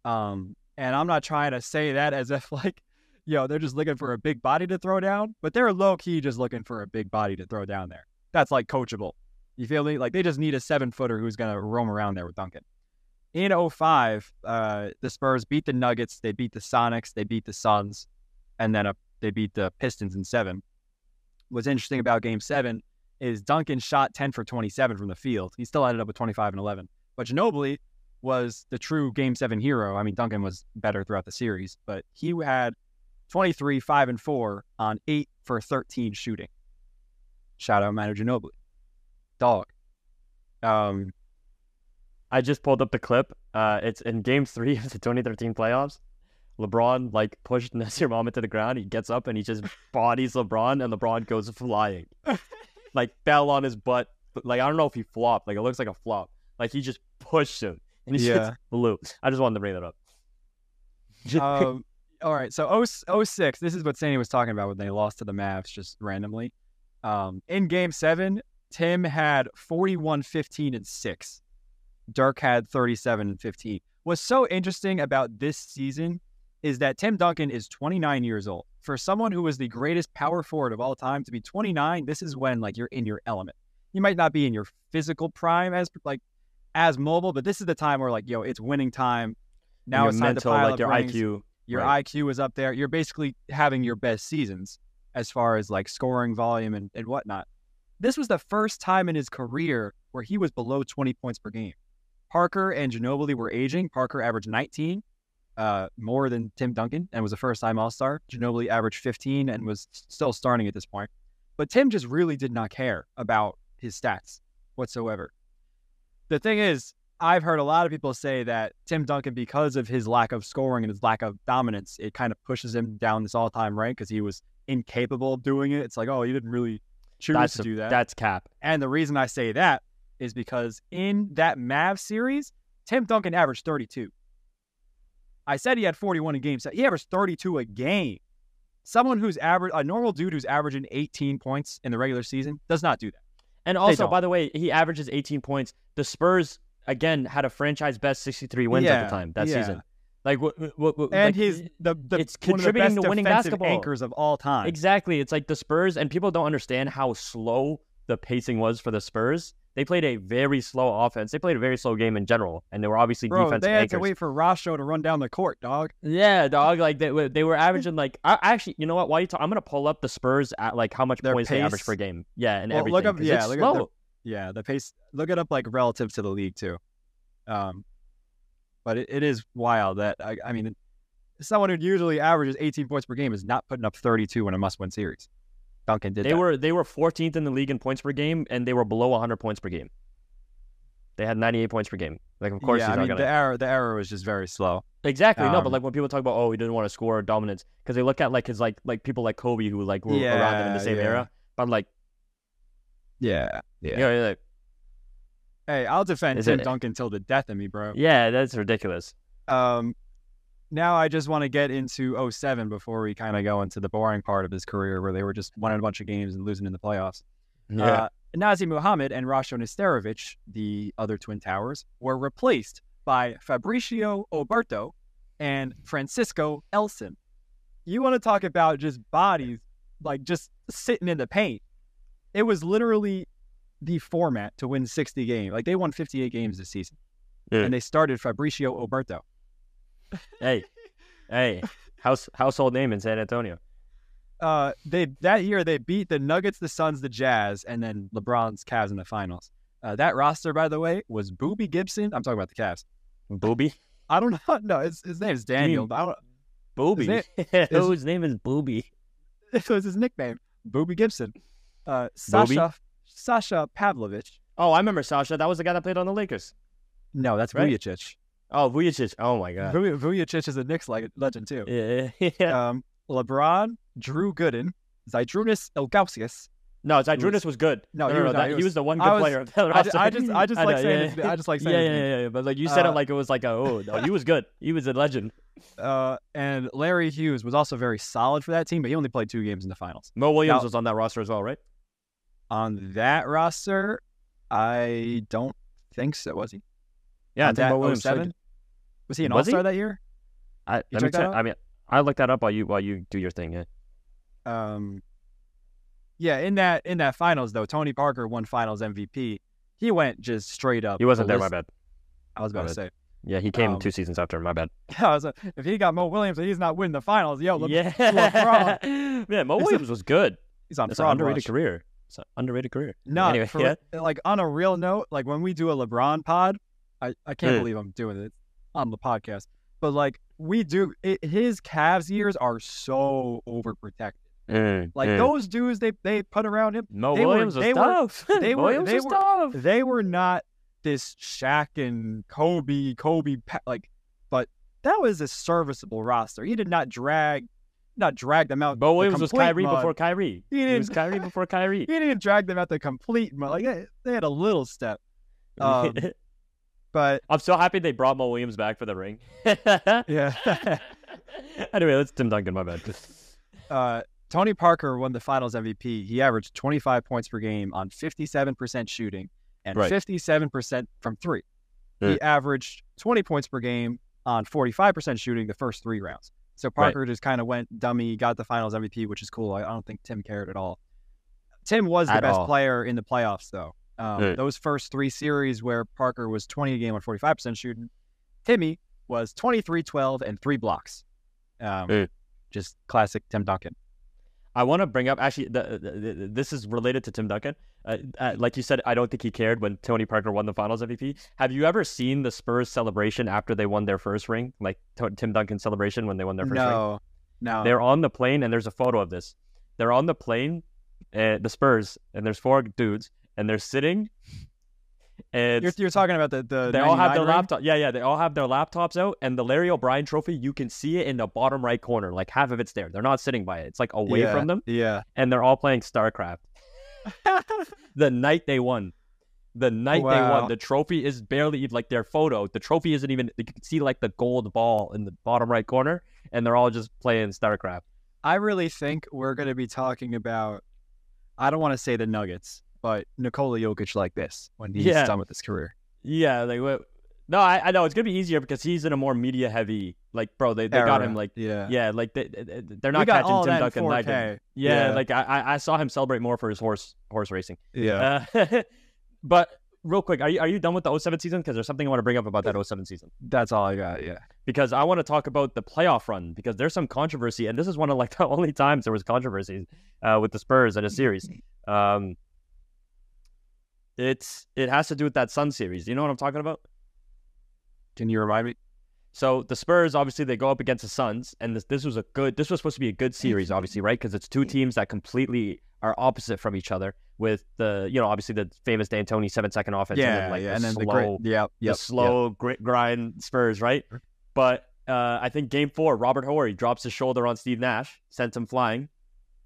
Um, and I'm not trying to say that as if like, yo, they're just looking for a big body to throw down, but they're low key just looking for a big body to throw down there. That's like coachable. You feel me? Like they just need a seven footer who's gonna roam around there with Duncan. In 05, uh, the Spurs beat the Nuggets, they beat the Sonics, they beat the Suns, and then uh, they beat the Pistons in seven what's interesting about game seven is Duncan shot 10 for 27 from the field. He still ended up with 25 and 11. But Ginobili was the true game seven hero. I mean, Duncan was better throughout the series, but he had 23, 5 and 4 on 8 for 13 shooting. Shout out Manu Ginobili. Dog. Um, I just pulled up the clip. Uh, it's in Game Three of the 2013 playoffs. LeBron like pushed Nazr Mohammed to the ground. He gets up and he just bodies LeBron, and LeBron goes flying, like fell on his butt. Like I don't know if he flopped. Like it looks like a flop. Like he just pushed him, and he Yeah. just flew. I just wanted to bring that up. um, all right. So oh, 06, this is what Sandy was talking about when they lost to the Mavs just randomly. Um, in game seven, Tim had 41, 15, and 6. Dirk had 37 and 15. What's so interesting about this season is that Tim Duncan is 29 years old. For someone who was the greatest power forward of all time to be 29, this is when like you're in your element. You might not be in your physical prime as like as mobile, but this is the time where like yo, it's winning time. Now your it's time mental, to pile like up your rings. IQ. Your Right. IQ is up there. You're basically having your best seasons as far as like scoring volume and, and whatnot. This was the first time in his career where he was below 20 points per game. Parker and Ginobili were aging. Parker averaged 19, uh, more than Tim Duncan, and was a first time All Star. Ginobili averaged 15 and was still starting at this point. But Tim just really did not care about his stats whatsoever. The thing is, I've heard a lot of people say that Tim Duncan, because of his lack of scoring and his lack of dominance, it kind of pushes him down this all time rank because he was incapable of doing it. It's like, oh, he didn't really choose That's to a- do that. That's cap. And the reason I say that is because in that Mavs series, Tim Duncan averaged 32. I said he had 41 in game. So he averaged 32 a game. Someone who's average, a normal dude who's averaging 18 points in the regular season does not do that. And also, by the way, he averages 18 points. The Spurs again had a franchise best 63 wins at the time that yeah. season. Like what? what, what And like, he's the, the it's one of the contributing best to winning basketball. anchors of all time. Exactly. It's like the Spurs, and people don't understand how slow the pacing was for the Spurs. They played a very slow offense. They played a very slow game in general, and they were obviously Bro, defensive they had anchors. to wait for Rasho to run down the court, dog. Yeah, dog. Like they were, they were averaging like I actually, you know what? Why you talk? I'm gonna pull up the Spurs at like how much Their points they average per game. Yeah, and Well, everything. look up- yeah, look at their- slow. Yeah, the pace. Look it up like relative to the league too. Um, but it, it is wild that I, I mean, someone who usually averages 18 points per game is not putting up 32 in a must-win series. Duncan did They that. were they were 14th in the league in points per game, and they were below 100 points per game. They had 98 points per game. Like of course yeah, I not mean, gonna the error, the error was just very slow. exactly no, but um, like when people talk about oh he didn't want to score or dominance because they look at like his like like people like Kobe who like were around him in the same yeah. era. But I'm like Yeah, yeah, yeah. you know, like, Hey, I'll defend Tim it- Duncan till the death of me, bro. yeah, that's ridiculous. Um, now I just want to get into 07 before we kind of go into the boring part of his career where they were just winning a bunch of games and losing in the playoffs. Uh, Nazr Mohammed and Rasho Nesterovic, the other Twin Towers, were replaced by Fabricio Oberto and Francisco Elson. You want to talk about just bodies, like just sitting in the paint. It was literally the format to win 60 games. Like they won 58 games this season. Yeah. And they started Fabricio Oberto. Hey, hey, house household name in San Antonio. Uh, they that year they beat the Nuggets, the Suns, the Jazz, and then LeBron's Cavs in the finals. Uh, that roster, by the way, was Boobie Gibson. I'm talking about the Cavs. Boobie, I don't know. No, his, his name is Daniel. I don't, Boobie. Is Whose name is Boobie? it was his nickname, Boobie Gibson. Uh, Sasha Sasha Pavlovic. Oh, I remember Sasha. That was the guy that played on the Lakers. No, that's Right? Vujacic. Oh, Vujacic. Oh my god. Vuj- Vujacic is a Knicks le- legend too. Yeah, yeah. Um, LeBron, Drew Gooden, Zydrunas Ilgauskas. No, Zydrunas was good. No, no, he no, was not. that- He he was- was the one good was- player of the I, roster. ju- I just I just I like know, saying yeah, yeah. I just like saying yeah, name. yeah, yeah. But like you said Uh, it like it was like a, oh no, he was good. He was a legend. Uh, and Larry Hughes was also very solid for that team, but he only played two games in the finals. Mo Williams Now- was on that roster as well, right? On that roster, I don't think so. Was he? Yeah, think that Williams. 07? Was he an All Star that year? I, let me I mean, I look that up while you while you do your thing. Yeah. Um, yeah. In that in that finals though, Tony Parker won Finals MVP. He went just straight up. He wasn't there. My bad. I was about My to say. Yeah, he came Um, two seasons after. My bad. I was like, if he got Mo Williams and he's not winning the finals, yo, Le- yeah. LeBron, yeah, Mo Williams was good. he's on It's an underrated rush. career. It's an underrated career. No, Anyway, for, yeah. like on a real note, like when we do a LeBron pod, I, I can't Mm. believe I'm doing it on the podcast, but like we do, it, his Cavs years are so overprotected. Mm, Like mm. those dudes they they put around him, No, they were- Williams was they were- tough. they were- Williams they was were- tough. they were not this Shaq and Kobe, Kobe like, but that was a serviceable roster. He did not drag, not drag them out. The Williams was Kyrie mud. before Kyrie. He He was didn't- Kyrie before Kyrie. He didn't drag them out the complete mud. Like they, they had a little step, um, but I'm so happy they brought Mo Williams back for the ring. yeah. anyway, that's Tim Duncan. My bad. uh, Tony Parker won the Finals MVP. He averaged 25 points per game on 57% shooting and Right. 57% from three. Yeah. He averaged 20 points per game on 45% shooting the first three rounds. So Parker just kind of went dummy, got the Finals MVP, which is cool. I, I don't think Tim cared at all. Tim was the At best all. player in the playoffs, though. Um, Yeah. Those first three series where Parker was 20 a game on 45% shooting, Timmy was 23, 12, and three blocks. Um, Yeah. Just classic Tim Duncan. I want to bring up actually. The, the, the, this is related to Tim Duncan. Uh, uh, like you said, I don't think he cared when Tony Parker won the Finals MVP. Have you ever seen the Spurs celebration after they won their first ring? Like to- Tim Duncan's celebration when they won their first ring. no, no. They're on the plane, and there's a photo of this. They're on the plane, uh, the Spurs, and there's four dudes, and they're sitting. And You're, you're talking about the the. they all have their ring? laptop. Yeah, yeah. They all have their laptops out, and the Larry O'Brien Trophy. You can see it in the bottom right corner. Like half of it's there. They're not sitting by it. It's like away Yeah, from them, Yeah. and they're all playing StarCraft. the night they won. the night they won. The trophy is barely like their photo. The trophy isn't even. You can see like the gold ball in the bottom right corner, and they're all just playing StarCraft. I really think we're going to be talking about. I don't want to say the Nuggets, but Nikola Jokic like this when he's Yeah. done with his career. Yeah, like what? No, I, I know it's gonna be easier because he's in a more media heavy. Like, bro, they, they got him like. yeah. Yeah, like they, they- they're not catching Tim Duncan like 4K. Yeah, Yeah. like I, I I saw him celebrate more for his horse horse racing. Yeah. Uh, but real quick, are you are you done with the 07 season? Because there's something I want to bring up about that 07 season. That's all I got. Yeah. Because I want to talk about the playoff run because there's some controversy, and this is one of like the only times there was controversy uh, with the Spurs in a series. Um, it's it has to do with that Sun series. You know what I'm talking about? Can you remind me? So the Spurs, obviously, they go up against the Suns, and this this was a good. This was supposed to be a good series, obviously, right? Because it's two teams that completely are opposite from each other. With the, you know, obviously the famous D'Antoni seven second offense, and then like yeah. the And then slow, the great. Yeah. the Yep. slow grit grind Spurs, right? But uh, I think Game Four, Robert Horry drops his shoulder on Steve Nash, sends him flying,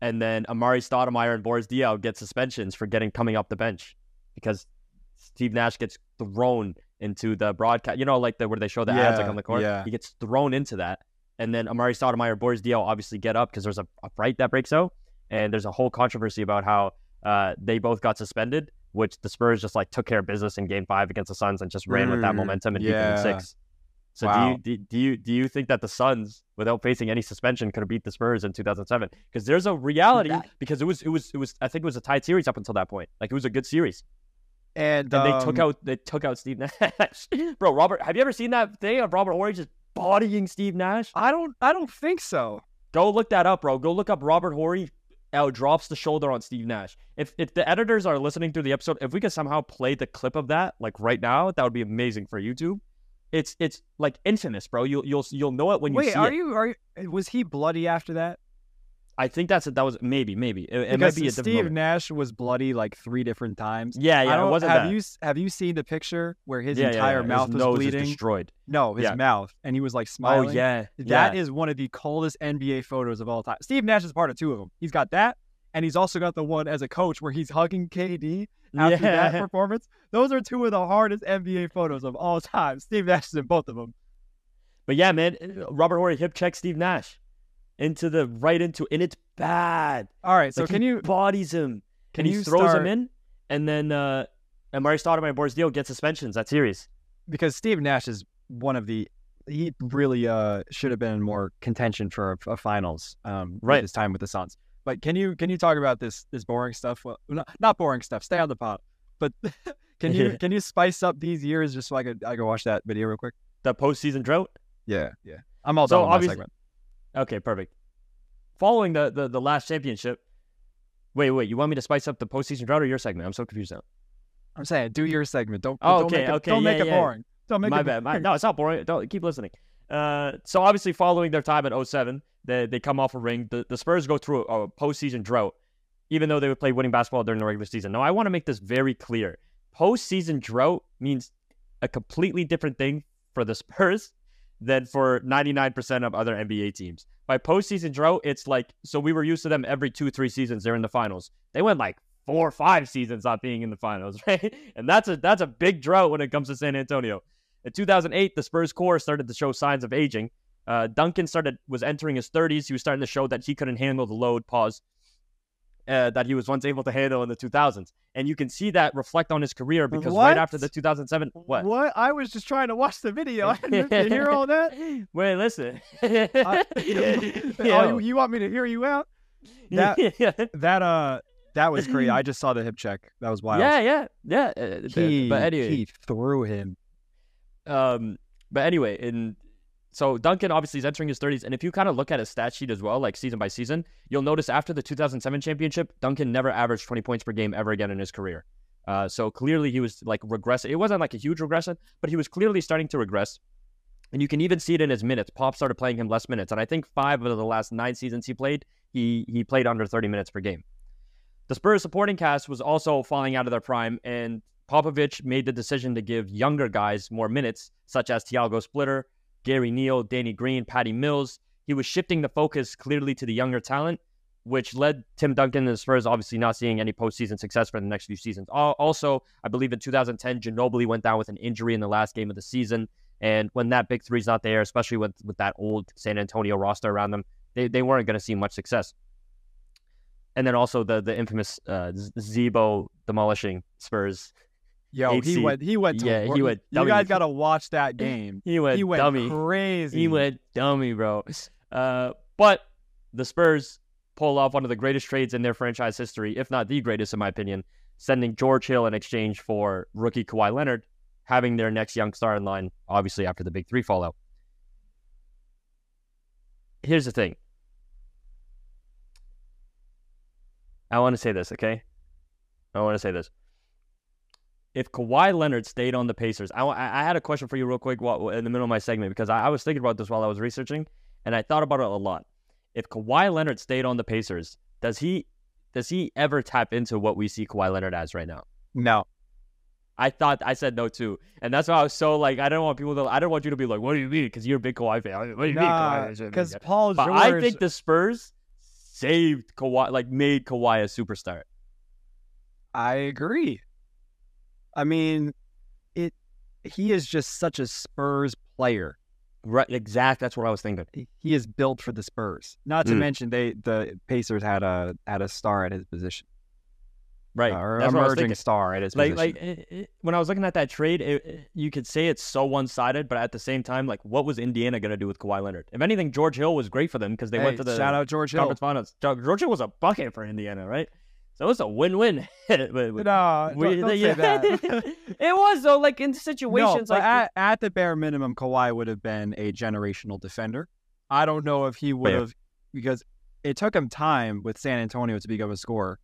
and then Amar'e Stoudemire and Boris Diaw get suspensions for getting coming up the bench because Steve Nash gets thrown into the broadcast. You know, like the where they show the ads like on the court. yeah. He gets thrown into that, and then Amar'e Stoudemire and Boris Diaw obviously get up because there's a, a fight that breaks out, and there's a whole controversy about how uh, they both got suspended, which the Spurs just like took care of business in Game Five against the Suns and just ran with that Mm, momentum and beat them in yeah. six. So Wow. do you do, do you do you think that the Suns, without facing any suspension, could have beat the Spurs in 2007? Because there's a reality That- because it was it was it was I think it was a tied series up until that point. Like it was a good series, And, and they took um, out they took out Steve Nash. Bro, Robert, have you ever seen that thing of Robert Horry just bodying Steve Nash? I don't. I don't think so. Go look that up, bro. Go look up Robert Horry out drops the shoulder on Steve Nash. If if the editors are listening through the episode, if we could somehow play the clip of that like right now, that would be amazing for YouTube. It's it's like infamous, bro. You'll you'll you'll know it when you Wait, see are it. you? Are you? Was he bloody after that? I think that's it. that was maybe maybe it, it might be a different Steve moment. Nash was bloody like three different times. Yeah, yeah, it don't- have that. you have you seen the picture where his yeah, yeah, entire yeah. mouth His was bleeding? destroyed. No, his Yeah. mouth, and he was like Oh smiling. yeah, That yeah. is one of the coldest NBA photos of all time. Steve Nash is part of two of them. He's got that, and he's also got the one as a coach where he's hugging KD after that performance. Those are two of the hardest NBA photos of all time. Steve Nash is in both of them. But yeah, man, uh, Robert Horry hip check Steve Nash into the right into and it's bad. All right, so Like, can you bodies him can he you throws start, him in, and then uh, Amar'e Stoudemire and Boris Diaw get suspensions that series. because Steve Nash is one of the he really uh should have been in more contention for a, a finals um Right. his time with the Suns. But can you can you talk about this this boring stuff? Well, not, not boring stuff. Stay on the pot. But can you can you spice up these years just so I could I could watch that video real quick? The postseason drought. Yeah, yeah. I'm all So done with my obviously- segment. Okay, perfect. Following the, the the last championship. Wait, wait. You want me to spice up the postseason drought or your segment? I'm so confused now. I'm saying do your segment. Don't Oh, don't okay, make it, okay, don't yeah, make it yeah. boring. Don't make my it bad. My, boring. no, it's not boring. Don't keep listening. Uh, so obviously, following their time at 07, they they come off a ring. The, the Spurs go through a, a postseason drought, even though they would play winning basketball during the regular season. Now, I want to make this very clear. Postseason drought means a completely different thing for the Spurs than for 99% of other NBA teams. By postseason drought, it's like so we were used to them every two, three seasons. They're in the finals. They went like four or five seasons not being in the finals, right? And that's a that's a big drought when it comes to San Antonio. In 2008, the Spurs core started to show signs of aging. Uh, Duncan started was entering his 30s. He was starting to show that he couldn't handle the load. Pause. Uh, that he was once able to handle in the 2000s, and you can see that reflect on his career because right after the 2007, what? What? I was just trying to watch the video. I didn't hear all that. Wait, listen. I- oh, Yo. you, you want me to hear you out? That that uh that was crazy. I just saw the hip check. That was wild. yeah, yeah, yeah. uh, but- He, but anyway, he threw him. Um, but anyway, in so Duncan obviously is entering his 30s, and if you kind of look at his stat sheet as well, like season by season, you'll notice after the 2007 championship, Duncan never averaged 20 points per game ever again in his career. Uh, so clearly he was like regressing. It wasn't like a huge regression, but he was clearly starting to regress. And you can even see it in his minutes. Pop started playing him less minutes, and I think five of the last nine seasons he played, he he played under 30 minutes per game. The Spurs supporting cast was also falling out of their prime, and Popovich made the decision to give younger guys more minutes, such as Tiago Splitter, Gary Neal, Danny Green, Patty Mills. He was shifting the focus clearly to the younger talent, which led Tim Duncan and the Spurs obviously not seeing any postseason success for the next few seasons. Also, I believe in 2010, Ginobili went down with an injury in the last game of the season. And when that big three is not there, especially with, with that old San Antonio roster around them, they, they weren't going to see much success. And then also the the infamous uh, Z-Bo demolishing Spurs. Yo, he went. He went. To Yeah, he work. went You dummy. guys gotta watch that game. He went, He went dummy. crazy. He went dummy, bro. Uh, but the Spurs pull off one of the greatest trades in their franchise history, if not the greatest, in my opinion, sending George Hill in exchange for rookie Kawhi Leonard, having their next young star in line, obviously after the big three fallout. Here's the thing. I want to say this, okay? I want to say this. If Kawhi Leonard stayed on the Pacers, I, I had a question for you real quick while, in the middle of my segment because I, I was thinking about this while I was researching, and I thought about it a lot. If Kawhi Leonard stayed on the Pacers, does he does he ever tap into what we see Kawhi Leonard as right now? No. I thought I said no too, and that's why I was so like I don't want people to I don't want you to be like what do you mean because you're a big Kawhi fan what do you mean Nah, Kawhi because there?" Paul but George. I think the Spurs saved Kawhi like made Kawhi a superstar. I agree. I mean, it. He is just such a Spurs player. Right, exact. That's what I was thinking. He- He is built for the Spurs. Not to Mm. mention they the Pacers had a had a star at his position, Right, uh, or that's what I was emerging star at his Like, position. like it, it- when I was looking at that trade, it, you could say it's so one-sided, but at the same time, like, what was Indiana gonna do with Kawhi Leonard? If anything, George Hill was great for them because they Hey, went to the shout out George Hill. finals. George Hill was a bucket for Indiana, right? So it was a win-win. But- but- No, we- don't, don't yeah. say that. it was though, like in situations but like at, at the bare minimum, Kawhi would have been a generational defender. I don't know if he would have because it took him time with San Antonio to become a scorer.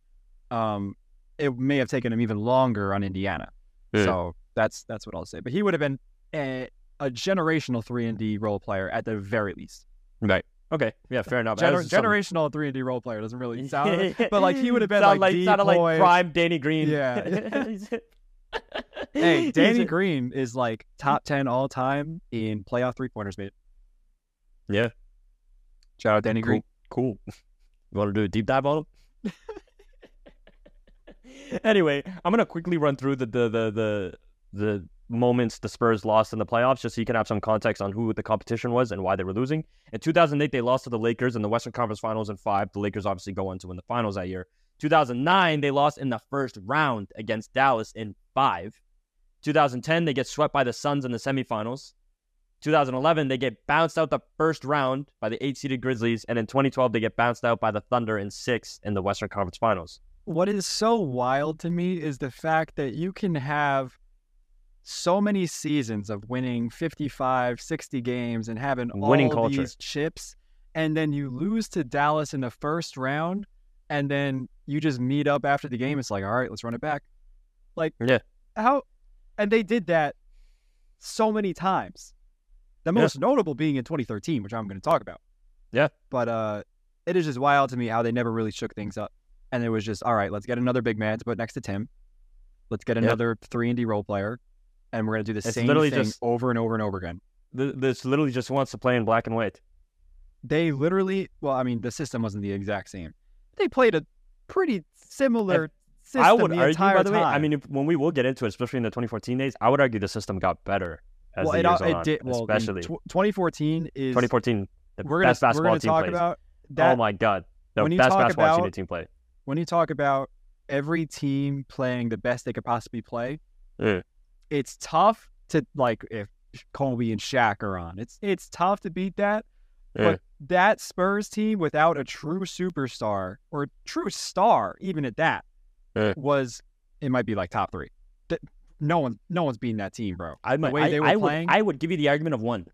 Um, it may have taken him even longer on Indiana. Yeah. So that's that's what I'll say. But he would have been a, a generational three and D role player at the very least. right. Okay, yeah, fair enough. Gener- generational three and D role player doesn't really sound, but like he would have been Sound like, like sounded like prime Danny Green. Yeah. Hey, Danny Green is like top ten all time in playoff three pointers made. Yeah. Shout out Danny Green. Cool. You want to do a deep dive on him? anyway, I'm gonna quickly run through the the the the, the moments the Spurs lost in the playoffs, just so you can have some context on who the competition was and why they were losing. In 2008, they lost to the Lakers in the Western Conference Finals in five. The Lakers obviously go on to win the finals that year. 2009, they lost in the first round against Dallas in five. 2010, they get swept by the Suns in the semifinals. 2011, they get bounced out the first round by the eight seeded Grizzlies. And in 2012, they get bounced out by the Thunder in six in the Western Conference Finals. What is so wild to me is the fact that you can have so many seasons of winning 55, 60 games and having Winning all culture. these chips, and then you lose to Dallas in the first round, and then you just meet up after the game. It's like, all right, let's run it back. Like, Yeah. how? And they did that so many times. The Yeah. most notable being in 2013, which I'm going to talk about. Yeah. But uh, it is just wild to me how they never really shook things up. And it was just, all right, let's get another big man to put next to Tim. Let's get Yeah. another three and D role player, and we're gonna do the It's same literally thing just- over and over and over again. Th- This literally just wants to play in black and white. They literally, well, I mean, the system wasn't the exact same. They played a pretty similar system I would the argue, entire by the way, I mean, if, when we will get into it, especially in the 2014 days, I would argue the system got better as well, the it, years it on, did. Well, especially tw- 2014 is 2014, the we're gonna best we're basketball gonna team talk plays. about oh that. oh my god, the when you best talk basketball about- team team play. when you talk about every team playing the best they could possibly play, Yeah. It's tough to like if Kobe and Shaq are on. It's it's tough to beat that. Yeah. But that Spurs team without a true superstar or true star, even at that, Yeah. was it might be like top three. Th- No one, no one's beating that team, bro. I, The way I, they were I playing- would, I would give you the argument of one.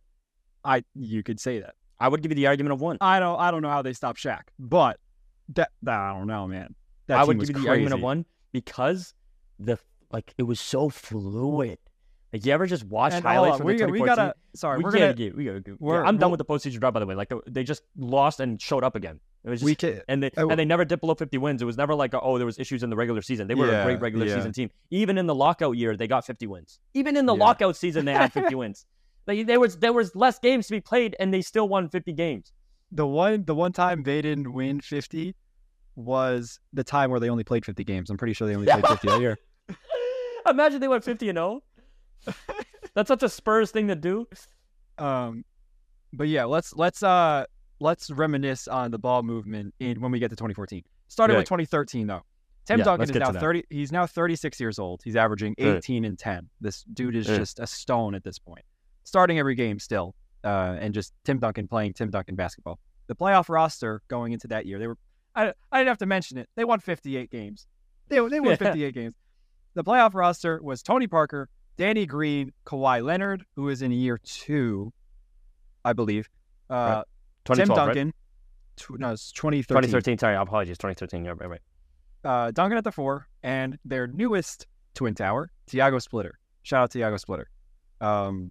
I you could say that. I would give you the argument of one. I don't, I don't know how they stopped Shaq, but that, that I don't know, man. That I team would was give you the argument of one because the like it was so fluid. Like you ever just watch And highlights from we, the 2014? we gotta. Sorry, we we're gotta gonna. get, we gotta we're- I'm done we'll- with the postseason draw, by the way. Like they just lost and showed up again. It was just, We can. and they Oh. and they never dipped below 50 wins. It was never like oh there was issues in the regular season. They were a great regular yeah. season team. Even in the lockout year, they got 50 wins. Even in the Yeah. lockout season, they had 50 wins. Like there was there was less games to be played, and they still won 50 games. the one the one time they didn't win 50 was the time where they only played 50 games. I'm pretty sure they only played 50 that year. Imagine they went 50 and 0. That's such a Spurs thing to do. Um, but yeah, let's let's uh let's reminisce on the ball movement in when we get to 2014. Starting Yeah. with 2013 though. Tim Yeah, Duncan is now 30. He's now 36 years old. He's averaging Yeah. 18 and 10. This dude is Yeah. just a stone at this point. Starting every game still, uh, and just Tim Duncan playing Tim Duncan basketball. The playoff roster going into that year, they were. I I didn't have to mention it. They won 58 games. They they won Yeah. 58 games. The playoff roster was Tony Parker, Danny Green, Kawhi Leonard, who is in year two, I believe. Uh, Tim 2012, right? Duncan. Tw- no, it's 2013. 2013. Sorry, apologies. 2013. Yeah, right, right. Uh, Duncan at the four, and their newest twin tower, Tiago Splitter. Shout out to Tiago Splitter. Um,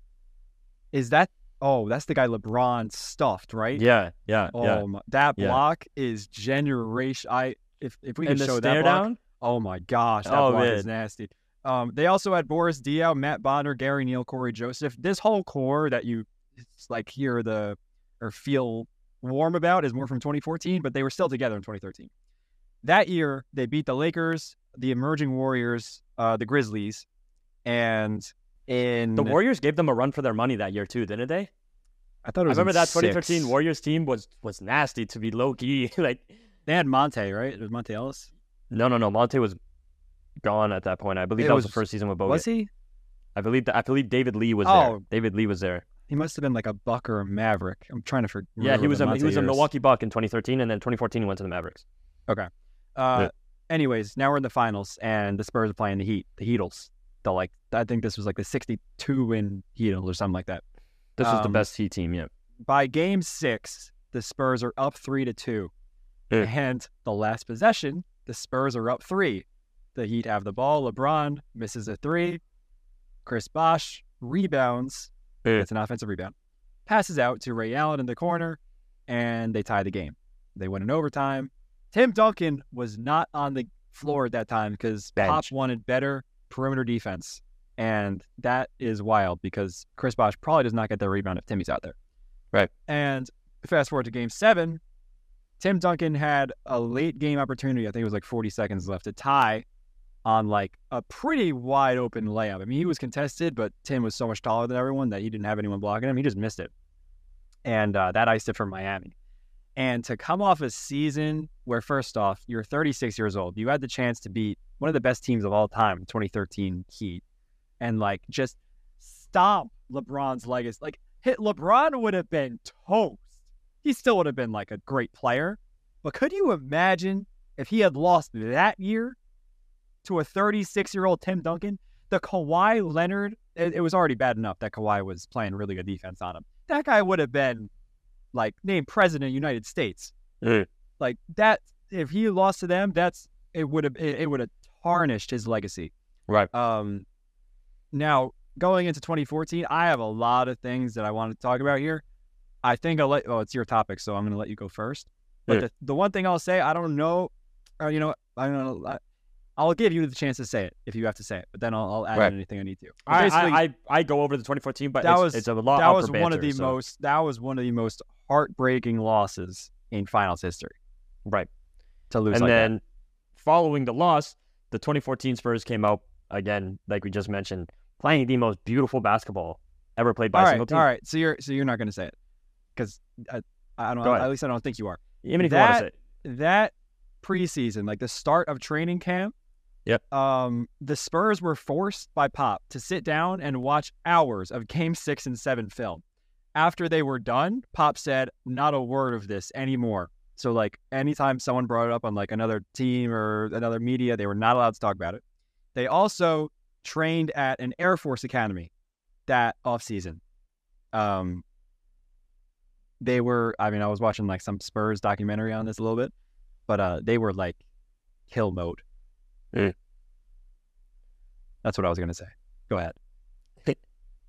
is that? Oh, that's the guy LeBron stuffed, right? Yeah, yeah, Oh, yeah. my, that Yeah. block is generation. I if if we can show that block, down. Oh my gosh, that Oh, block is man. nasty. Um, they also had Boris Diaw, Matt Bonner, Gary Neal, Cory Joseph. This whole core that you like hear the or feel warm about is more from 2014, but they were still together in 2013. That year, they beat the Lakers, the emerging Warriors, uh, the Grizzlies, and in The Warriors gave them a run for their money that year too, didn't they? I thought it I remember that 2013 six. Warriors team was was nasty to be low key. like, They had Monta, right? It was Monta Ellis. No, no, no. Monta was gone at that point. I believe It that was, was- the first season with Bogut. Was he? I believe that. I believe David Lee was Oh. there. David Lee was there. He must have been like a Buck or a Maverick. I'm trying to forget. Yeah, he was a he was a Milwaukee Buck in 2013, and then 2014 he went to the Mavericks. Okay. Uh, Yeah. Anyways, now we're in the finals, and the Spurs are playing the Heat, the Heatles. The like, I think this was like the 62 win Heatles or something like that. This was the Um, best Heat team. Yeah. By game six, the Spurs are up three to two, Yeah. and the last possession, the Spurs are up three. The Heat have the ball. LeBron misses a three. Chris Bosh rebounds. It's an offensive rebound. Passes out to Ray Allen in the corner, and they tie the game. They win in overtime. Tim Duncan was not on the floor at that time because. Pop wanted better perimeter defense. And that is wild because Chris Bosh probably does not get the rebound if Timmy's out there. Right. And fast forward to game seven, Tim Duncan had a late game opportunity. I think it was like 40 seconds left to tie on like a pretty wide open layup. I mean, he was contested, but Tim was so much taller than everyone that he didn't have anyone blocking him. He just missed it. And uh, that iced it for Miami. And to come off a season where, first off, you're 36 years old, you had the chance to beat one of the best teams of all time, 2013 Heat, and like just stomp LeBron's legacy. Like, hit LeBron would have been toast. He still would have been like a great player. But could you imagine if he had lost that year to a 36 year old Tim Duncan? The Kawhi Leonard, it, it was already bad enough that Kawhi was playing really good defense on him. That guy would have been like named president of the United States. Yeah. Like that, if he lost to them, that's it would have it, it would have tarnished his legacy. Right. Um, now going into 2014, I have a lot of things that I want to talk about here. I think I'll let. Oh, it's your topic, so I'm going to let you go first. But Yeah. the, the one thing I'll say, I don't know, or you know, I don't know. I, I'll give you the chance to say it if you have to say it, but then I'll, I'll add Right. in anything I need to. I, I, I I go over the 2014, but That it's, was- it's a lot. that was for one of the so- most. That was one of the most heartbreaking losses in finals history right. to lose and like that. then following the loss, the 2014 Spurs came out again, like we just mentioned, playing the most beautiful basketball ever played by all a right, single team. all right. So you're so you're not going to say it because I, I don't. Go ahead. At least I don't think you are. Even if you want to say that preseason, like the start of training camp, Yep. Um, the Spurs were forced by Pop to sit down and watch hours of Game Six and Seven film. After they were done, Pop said, "Not a word of this anymore." So, like, anytime someone brought it up on like another team or another media, they were not allowed to talk about it. They also trained at an Air Force academy that off season. Um, they were i mean i was watching like some spurs documentary on this a little bit but uh they were like kill mode Mm. that's what i was gonna say go ahead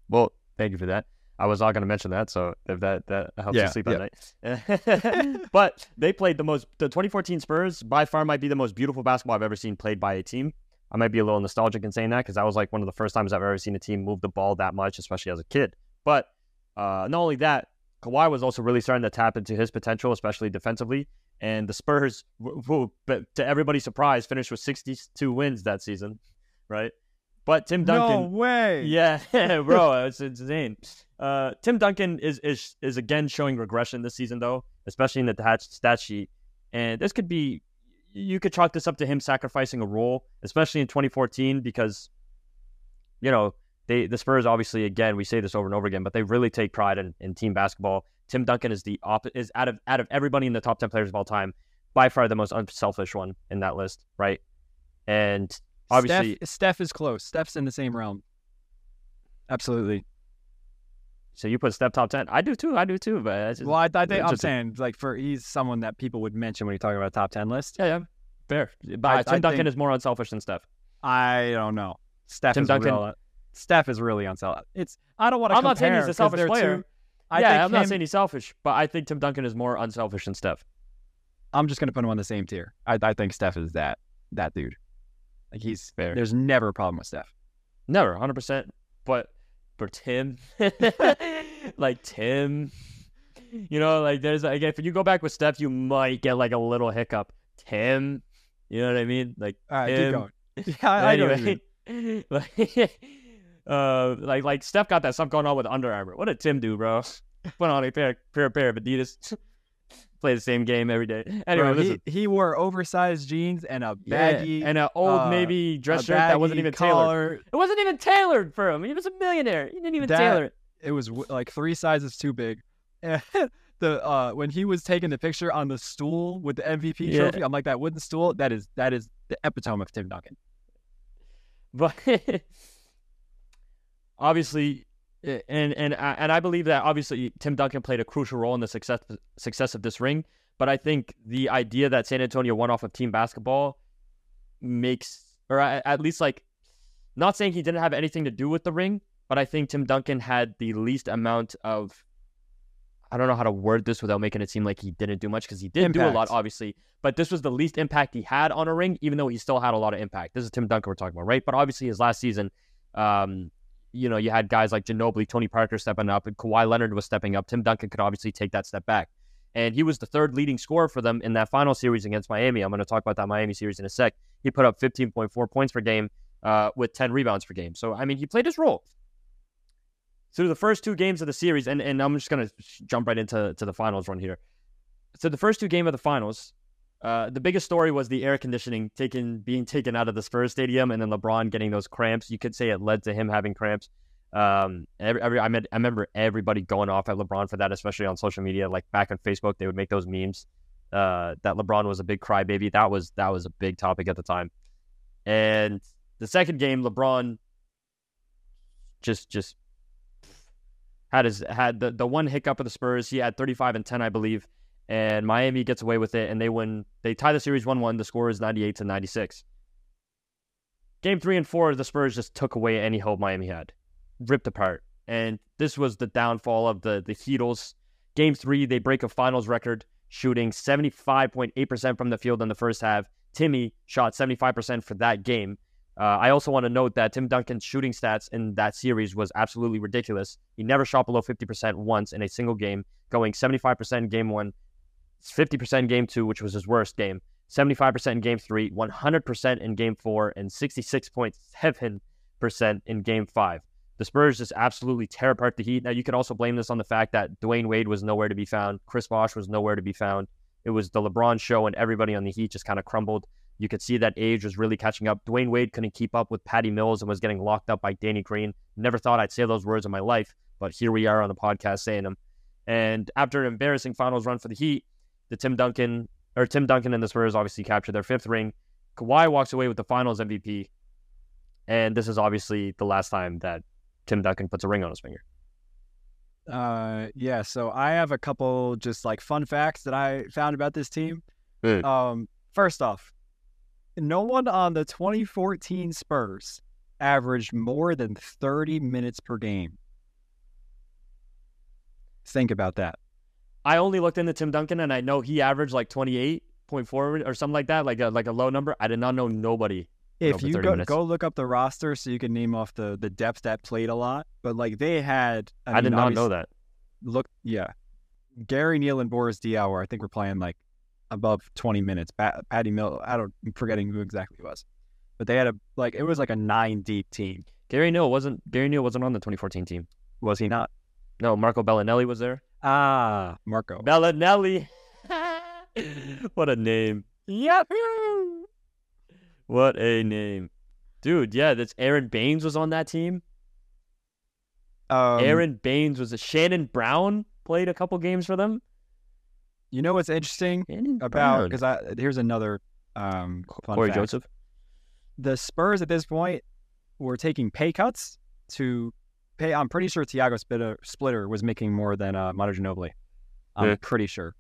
Well, thank you for that. I was not going to mention that, so if that that helps Yeah, you sleep at night. but they played the most. The 2014 Spurs by far might be the most beautiful basketball I've ever seen played by a team. I might be a little nostalgic in saying that because that was like one of the first times I've ever seen a team move the ball that much, especially as a kid. But uh, not only that, Kawhi was also really starting to tap into his potential, especially defensively. And the Spurs, who, but to everybody's surprise, finished with 62 wins that season, right? But Tim Duncan, no way. yeah, bro, it's insane. Uh, Tim Duncan is is is again showing regression this season, though, especially in the stat sheet. And this could be, you could chalk this up to him sacrificing a role, especially in 2014, because, you know, they the Spurs obviously again we say this over and over again, but they really take pride in, in team basketball. Tim Duncan is the op- is out of out of everybody in the top ten players of all time, by far the most unselfish one in that list, right? And obviously, Steph, Steph is close. Steph's in the same realm. Absolutely. so you put Steph top ten. I do too. I do too. But just, Well, I, I think I'm saying like for he's someone that people would mention when you're talking about a top ten list. yeah, yeah, fair. But I- Tim I Duncan is more unselfish than Steph. I don't know. Steph Tim is Duncan- real, Steph is really unselfish. It's I don't want to. I'm not saying he's a selfish player. I yeah, think I'm not saying he's selfish, but I think Tim Duncan is more unselfish than Steph. I'm just gonna put him on the same tier. I, I think Steph is that that dude. Like he's Fair. There's never a problem with Steph. Never, hundred percent. But for Tim, like Tim, you know, like there's like if you go back with Steph, you might get like a little hiccup. Tim, you know what I mean? Like All right, Tim. keep going. Yeah, I, I know what you mean. like, uh, like like Steph got that stuff going on with Under Armour. What did Tim do, bro? Put on a pair pair pair of Adidas. Play the same game every day. Anyway, Bro, he, he wore oversized jeans and a Yeah, baggy and an old uh, navy dress shirt that wasn't even tailored. It wasn't even tailored for him. He was a millionaire. He didn't even That- tailor it. It was like three sizes too big. The uh, when he was taking the picture on the stool with the MVP Yeah. trophy, I'm like that wooden stool. That is that is the epitome of Tim Duncan. But obviously, eh, and and I- and I believe that obviously Tim Duncan played a crucial role in the success success of this ring. But I think the idea that San Antonio won off of team basketball makes, or at least like, not saying he didn't have anything to do with the ring, but I think Tim Duncan had the least amount of. I don't know how to word this without making it seem like he didn't do much because he did do a lot, obviously. But this was the least impact he had on a ring, even though he still had a lot of impact. This is Tim Duncan we're talking about, right? But obviously, his last season, um, you know, you had guys like Ginobili, Tony Parker stepping up, and Kawhi Leonard was stepping up. Tim Duncan could obviously take that step back. And he was the third leading scorer for them in that final series against Miami. I'm going to talk about that Miami series in a sec. He put up 15.4 points per game uh, with 10 rebounds per game. So, I mean, he played his role. Through the first two games of the series, and, and I'm just going to jump right into to the finals run here. So, the first two game of the finals, uh, the biggest story was the air conditioning taken being taken out of the Spurs stadium, and then LeBron getting those cramps. You could say it led to him having cramps. Um, every, every I, met, I remember everybody going off at LeBron for that, especially on social media. Like back on Facebook, they would make those memes uh, that LeBron was a big crybaby. That was that was a big topic at the time. And the second game, LeBron just just had his had the, the one hiccup of the Spurs. He had 35 and 10, I believe, and Miami gets away with it, and they win. They tie the series 1-1. The score is 98 to 96. Game three and four, the Spurs just took away any hope Miami had, ripped apart, and this was the downfall of the the Heatles. Game three, they break a finals record, shooting 75.8% from the field in the first half. Timmy shot 75% for that game. Uh, I also want to note that Tim Duncan's shooting stats in that series was absolutely ridiculous. He never shot below 50% once in a single game, going 75% in game one, 50% in game two, which was his worst game, 75% in game three, 100% in game four, and 66.7% in game five. The Spurs just absolutely tear apart the Heat. Now, you could also blame this on the fact that Dwyane Wade was nowhere to be found. Chris Bosh was nowhere to be found. It was the LeBron show, and everybody on the Heat just kind of crumbled. You could see that age was really catching up. Dwyane Wade couldn't keep up with Patty Mills and was getting locked up by Danny Green. Never thought I'd say those words in my life, but here we are on the podcast saying them. And after an embarrassing finals run for the Heat, the Tim Duncan or Tim Duncan and the Spurs obviously capture their fifth ring. Kawhi walks away with the Finals MVP, and this is obviously the last time that Tim Duncan puts a ring on his finger. Uh, yeah. So I have a couple just like fun facts that I found about this team. Good. Um, first off, no one on the 2014 Spurs averaged more than 30 minutes per game. Think about that. I only looked into Tim Duncan, and I know he averaged like twenty eight point four or something like that, like a like a low number. I did not know nobody. If you go minutes. go look up the roster, so you can name off the the depth that played a lot, but like they had. I, I, did not know that. Look, yeah, Gary Neal and Boris Diaw. I think we're playing like above 20 minutes. Pat, Patty Mill, I don't, I'm forgetting who exactly it was, but they had a like it was like a nine deep team. Gary Neal wasn't Gary Neal wasn't on the 2014 team. Was he not? No, Marco Belinelli was there. Ah, Marco. Belinelli. what a name. Yep. What a name. Dude, yeah, that's Aron Baynes was on that team. Um, Aron Baynes was a Shannon Brown played a couple games for them. you know what's interesting Shannon about because I here's another um fun Corey fact. Joseph. the Spurs at this point were taking pay cuts to pay. I'm pretty sure Tiago Splitter, Splitter was making more than uh, Manu Ginobili. I'm Yeah. pretty sure.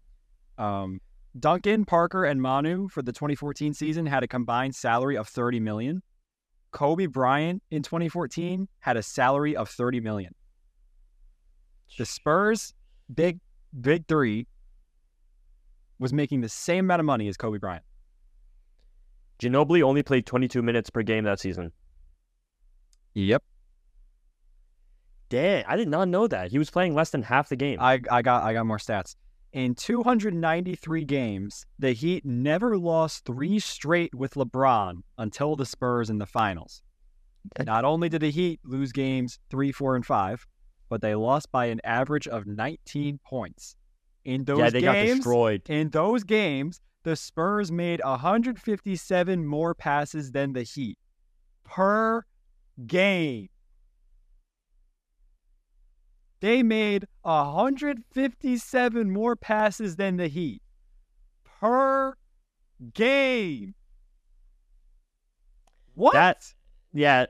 Um, Duncan, Parker, and Manu for the 2014 season had a combined salary of 30 million. Kobe Bryant in 2014 had a salary of 30 million. The Spurs, big big three, was making the same amount of money as Kobe Bryant. Ginobili only played 22 minutes per game that season. Yep. Damn, I did not know that. He was playing less than half the game. I, I got I got more stats. In 293 games, the Heat never lost three straight with LeBron until the Spurs in the finals. Not only did the Heat lose games three, four, and five, but they lost by an average of 19 points. In those yeah, they got destroyed. in those games, the Spurs made 157 more passes than the Heat per game. They made 157 more passes than the Heat per game. What? That- Yeah,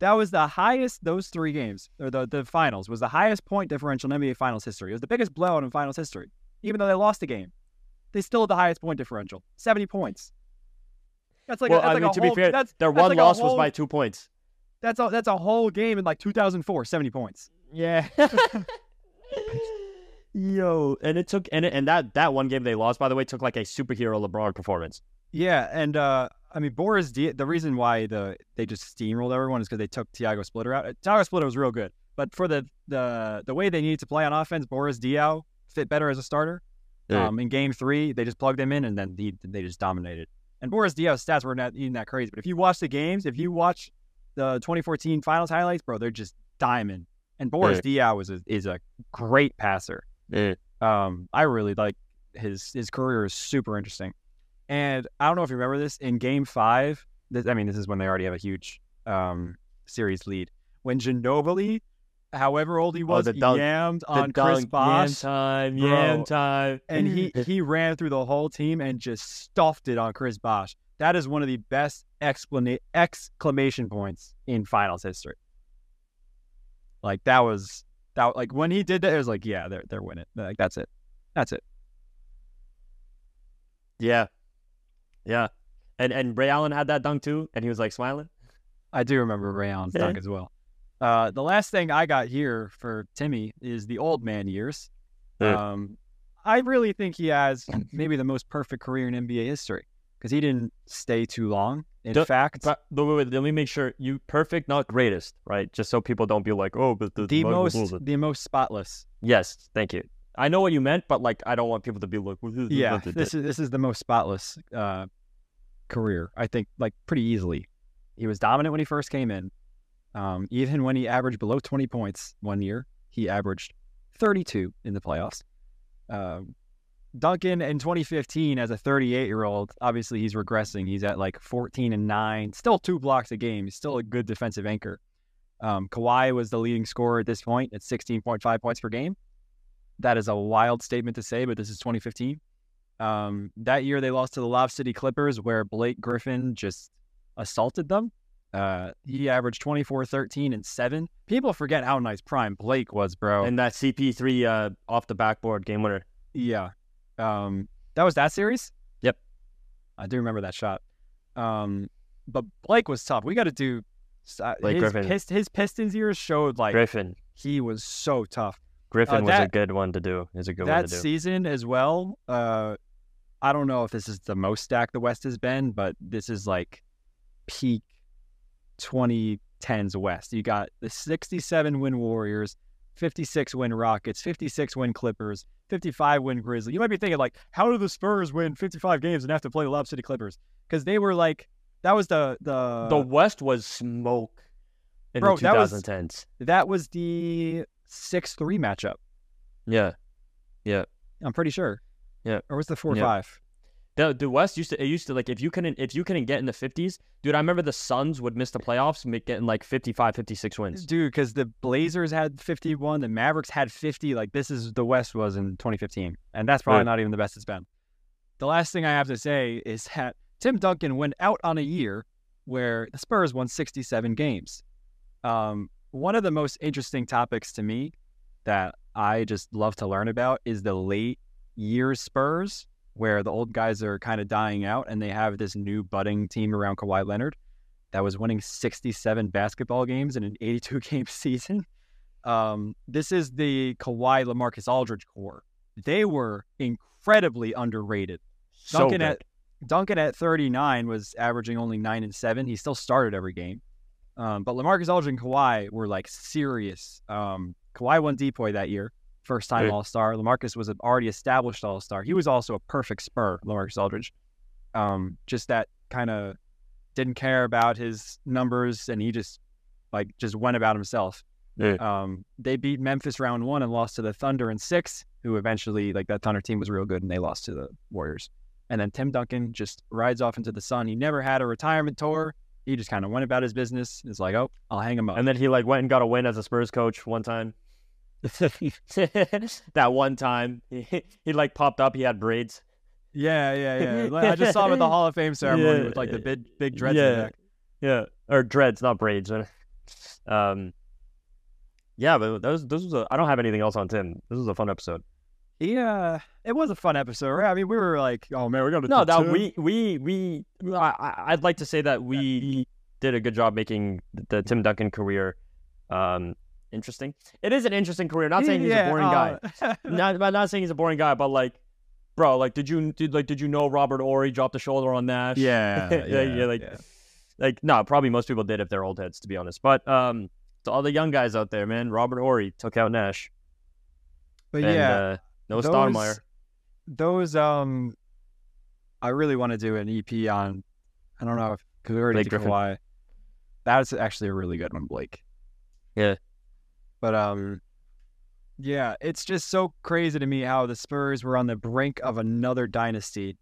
That was the highest, those three games, or the, the finals, was the highest point differential in NBA Finals history. It was the biggest blowout in Finals history. Even though they lost the game, they still had the highest point differential 70 points. That's like, well, a, that's I like mean, a to whole, be fair, that's, their that's one like loss was by two points. That's a, that's a whole game in like 2004, 70 points. Yeah. Yo, and it took and it, and that that one game they lost, by the way, took like a superhero LeBron performance. Yeah, and uh, I mean Boris Diaw. The reason why the they just steamrolled everyone is because they took Tiago Splitter out. Uh, Tiago Splitter was real good, but for the the the way they needed to play on offense, Boris Diaw fit better as a starter. Yeah. Um, in Game Three, they just plugged him in, and then he, they just dominated. And Boris Diaw's stats were not even that crazy. But if you watch the games, if you watch the 2014 Finals highlights, bro, they're just diamond. And Boris Diaw was a, is a great passer. Yeah. Um, I really like his his career is super interesting. And I don't know if you remember this in Game Five. This, I mean, this is when they already have a huge um, series lead. When Ginobili, however old he was, Oh, dunk- yammed on Chris Bosh, yam time, Bro. yam time, and he he ran through the whole team and just stuffed it on Chris Bosh. That is one of the best explana- exclamation points in finals history. Like that was that like when he did that, it was like, yeah, they're they're winning. Like that's it, that's it. yeah, yeah, and and Ray Allen had that dunk too, and he was like smiling. I do remember Ray Allen's Yeah. dunk as well. Uh, the last thing I got here for Timmy is the old man years. Yeah. Um, I really think he has maybe the most perfect career in NBA history because he didn't stay too long. In The- fact, But wait, wait, let me make sure you perfect, not greatest, right? Just so people don't be like, oh, but the, the most blah. the most spotless. Yes, thank you. I know what you meant, but like, I don't want people to be like, Yeah, this is this is the most spotless uh, career. I think like pretty easily. He was dominant when he first came in. Um, even when he averaged below 20 points one year, he averaged 32 in the playoffs. Um, Duncan in 2015 as a 38 year old, obviously he's regressing. He's at like 14 and nine, still two blocks a game. He's still a good defensive anchor. Um, Kawhi was the leading scorer at this point at 16.5 points per game. That is a wild statement to say, but this is 2015. Um, that year they lost to the Lob City Clippers, where Blake Griffin just assaulted them. Uh, he averaged 24, 13, and 7. People forget how nice prime Blake was, bro. and that CP3 uh, off the backboard game winner. Yeah. Um, that was that series? Yep. I do remember that shot. Um, but Blake was tough. We got to do uh, Blake his, Griffin. Pist- his Pistons years showed like Griffin. he was so tough. Griffin was a good one to do. Is a good one that to do. season as well. Uh, I don't know if this is the most stacked the West has been, but this is like peak 2010s West. You got the 67 win Warriors, 56 win Rockets, 56 win Clippers, 55 win Grizzlies. You might be thinking like, how do the Spurs win 55 games and have to play the Lob City Clippers? Because they were like, that was the the the West was smoke in Bro, the that was- 2010s. that was the six three matchup. Yeah. Yeah. I'm pretty sure. Yeah. Or was the four Yeah. five? The the West used to it used to like if you couldn't if you couldn't get in the 50s, dude, I remember the Suns would miss the playoffs make getting like 55 56 wins. Dude, because the Blazers had 51, the Mavericks had 50. Like this is the West was in 2015, and that's probably Right. not even the best it's been. The last thing I have to say is that Tim Duncan went out on a year where the Spurs won 67 games. Um, one of the most interesting topics to me that I just love to learn about is the late years Spurs, where the old guys are kind of dying out and they have this new budding team around Kawhi Leonard that was winning 67 basketball games in an 82 game season. Um, this is the Kawhi Lamarcus Aldridge core. They were incredibly underrated. So Duncan good. at Duncan at 39 was averaging only nine and seven. He still started every game. Um, but Lamarcus Aldridge and Kawhi were like serious. Um, Kawhi won DPOY that year, first time All Star. Lamarcus was an already established All Star. He was also a perfect Spur, Lamarcus Aldridge. Um, just that kind of didn't care about his numbers, and he just like just went about himself. Yeah. Um, they beat Memphis round one and lost to the Thunder in six, who eventually like that Thunder team was real good, and they lost to the Warriors. And then Tim Duncan just rides off into the sun. He never had a retirement tour. He just kind of went about his business. It's like, oh, I'll hang him up. And then he like went and got a win as a Spurs coach one time. that one time he, he like popped up, he had braids. yeah, yeah, yeah. I just saw him at the Hall of Fame ceremony Yeah. with like the big, big dreads. Yeah. Yeah, or dreads, not braids. um, yeah, but those this was a. I don't have anything else on Tim. This was a fun episode. Yeah, it was a fun episode. Right? I mean, we were like, oh man, we're going to No, that we we we. I, I- I'd like to say that we did a good job making the Tim Duncan career um interesting. It is an interesting career. Not saying he's a boring guy. guy. Not, I'm not saying he's a boring guy, but like, bro, like, did you did like did you know Robert Horry dropped the shoulder on Nash? yeah, Yeah, yeah, yeah, like- yeah. like no, probably most people did if they're old heads, to be honest. But um, to all the young guys out there, man, Robert Horry took out Nash. But and, yeah, uh, no Stoudemire. those um, I really want to do an EP on. I don't know if because we already Blake did Griffin. Kawhi. That's actually a really good one, Blake. Yeah. But um, yeah, it's just so crazy to me how the Spurs were on the brink of another dynasty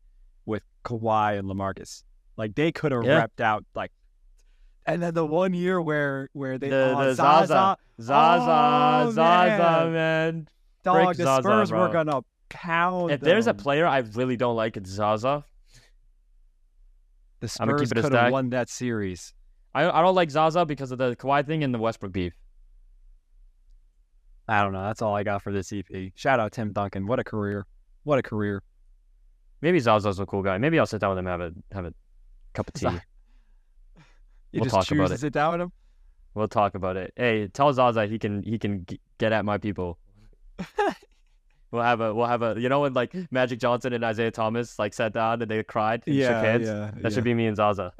with Kawhi and Lamarcus. Like they could have Yeah. repped out like, and then the one year where where they The- oh, the Zaza, Zaza. Zaza, Oh, Zaza, man. man. dog, Frick the Zaza, Spurs were gonna pound. If there's a player I really don't like, it's Zaza. the Spurs could have won that series. I I don't like Zaza because of the Kawhi thing and the Westbrook beef. I don't know. That's all I got for this EP. Shout out Tim Duncan. What a career. What a career. Maybe Zaza's a cool guy. Maybe I'll sit down with him have a have a cup of tea. You We'll just talk about to it. sit down with him. We'll talk about it. Hey, tell Zaza he can he can g- get at my people. We'll have a we'll have a you know when like Magic Johnson and Isiah Thomas like sat down and they cried and shook hands. yeah. That should be me and Zaza.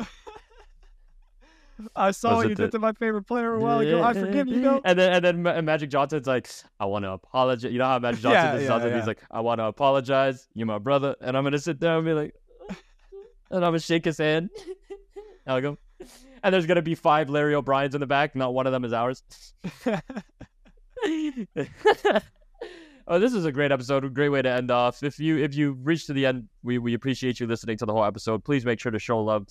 I saw what you the- did to my favorite player a while ago. I forgive you, though. And then and then Ma- Magic Johnson's like, I want to apologize. You know how Magic Johnson Yeah, does yeah, yeah. He's like, I want to apologize. You're my brother, and I'm gonna sit there and be like, and I'm gonna shake his hand. I'll go. And there's gonna be five Larry O'Briens in the back. Not one of them is ours. oh, this is a great episode. A great way to end off. If you if you reach to the end, we, we appreciate you listening to the whole episode. Please make sure to show love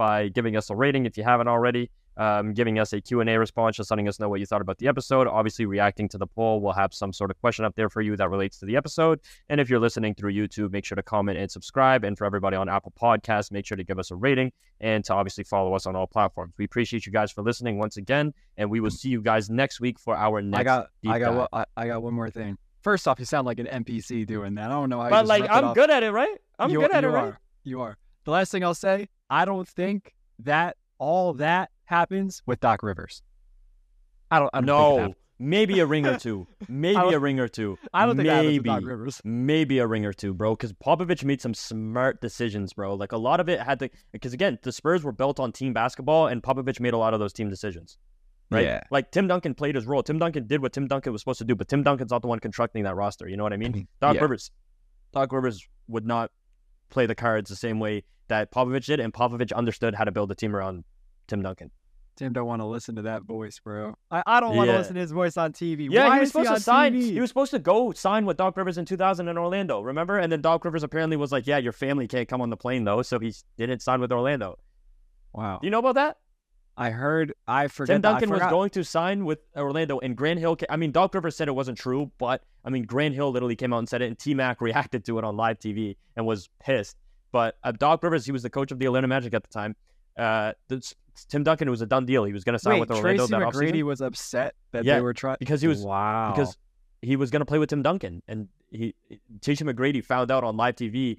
by giving us a rating if you haven't already. Um, giving us a Q&A response, just letting us know what you thought about the episode. Obviously, reacting to the poll. We'll have some sort of question up there for you that relates to the episode. And if you're listening through YouTube, make sure to comment and subscribe. And for everybody on Apple Podcasts, make sure to give us a rating and to obviously follow us on all platforms. We appreciate you guys for listening once again, and we will see you guys next week for our next. I got, I got, I, I got one more thing. First off, you sound like an NPC doing that. I don't know how. you But just like, I'm good at it, right? I'm you, good at it, right? You are. The last thing I'll say, I don't think that all that happens with Doc Rivers. I don't. I don't think it No, happens. maybe a ring or two. Maybe a ring or two. I don't think that happens maybe. Doc Rivers. maybe a ring or two, bro. Because Popovich made some smart decisions, bro. Like a lot of it had to, because again, the Spurs were built on team basketball, and Popovich made a lot of those team decisions. right? Yeah. Like Tim Duncan played his role. Tim Duncan did what Tim Duncan was supposed to do, but Tim Duncan's not the one constructing that roster. You know what I mean? Doc Yeah. Rivers, Doc Rivers would not play the cards the same way that Popovich did, and Popovich understood how to build a team around Tim Duncan. Tim don't want to listen to that voice, bro. I, I don't want to listen to his voice on TV. Yeah, Why he was supposed on to sign. TV? He was supposed to go sign with Doc Rivers in 2000 in Orlando. Remember? And then Doc Rivers apparently was like, "Yeah, your family can't come on the plane though," so he didn't sign with Orlando. Wow. Do you know about that? I heard. I forget. Tim that- I Duncan was forgot. going to sign with Orlando, and Grant Hill. I mean, Doc Rivers said it wasn't true, but I mean, Grant Hill literally came out and said it, and T Mac reacted to it on live TV and was pissed. But uh, Doc Rivers, he was the coach of the Atlanta Magic at the time. Uh, this, Tim Duncan was a done deal. He was going to sign Wait, with Orlando Tracy that McGrady offseason was upset that Yeah, they were trying because he was wow because he was going to play with Tim Duncan, and he Tracy McGrady found out on live TV.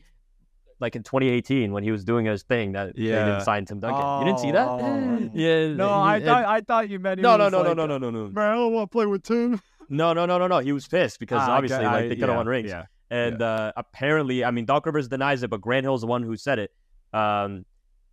Like in 2018, when he was doing his thing, that they didn't sign Tim Duncan. you didn't see that? Oh. yeah. no, I thought I thought you meant he No, no, no, like, no, no, no, no, no. Man, I don't want to play with Tim. No, no, no, no, no. He was pissed because Ah, I obviously, get- like they could have yeah, won rings. Yeah, And uh, apparently, I mean, Doc Rivers denies it, but Grant Hill's the one who said it. Um,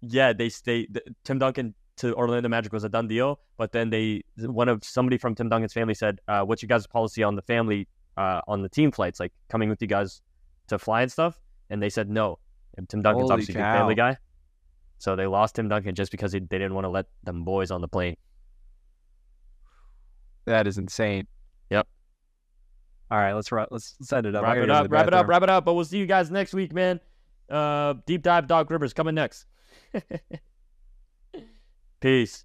yeah, they stay. th- Tim Duncan to Orlando Magic was a done deal, but then they one of somebody from Tim Duncan's family said, uh, "What's your guys' policy on the family uh, on the team flights, like coming with you guys to fly and stuff?" And they said no. And Tim Duncan's Holy obviously a good family guy, so they lost Tim Duncan just because he, they didn't want to let them boys on the plane. that is insane. Yep. All right, let's let's set it up. Wrap it up, wrap it up, wrap it up. But we'll see you guys next week, man. Uh, deep dive Doc Rivers coming next. Peace.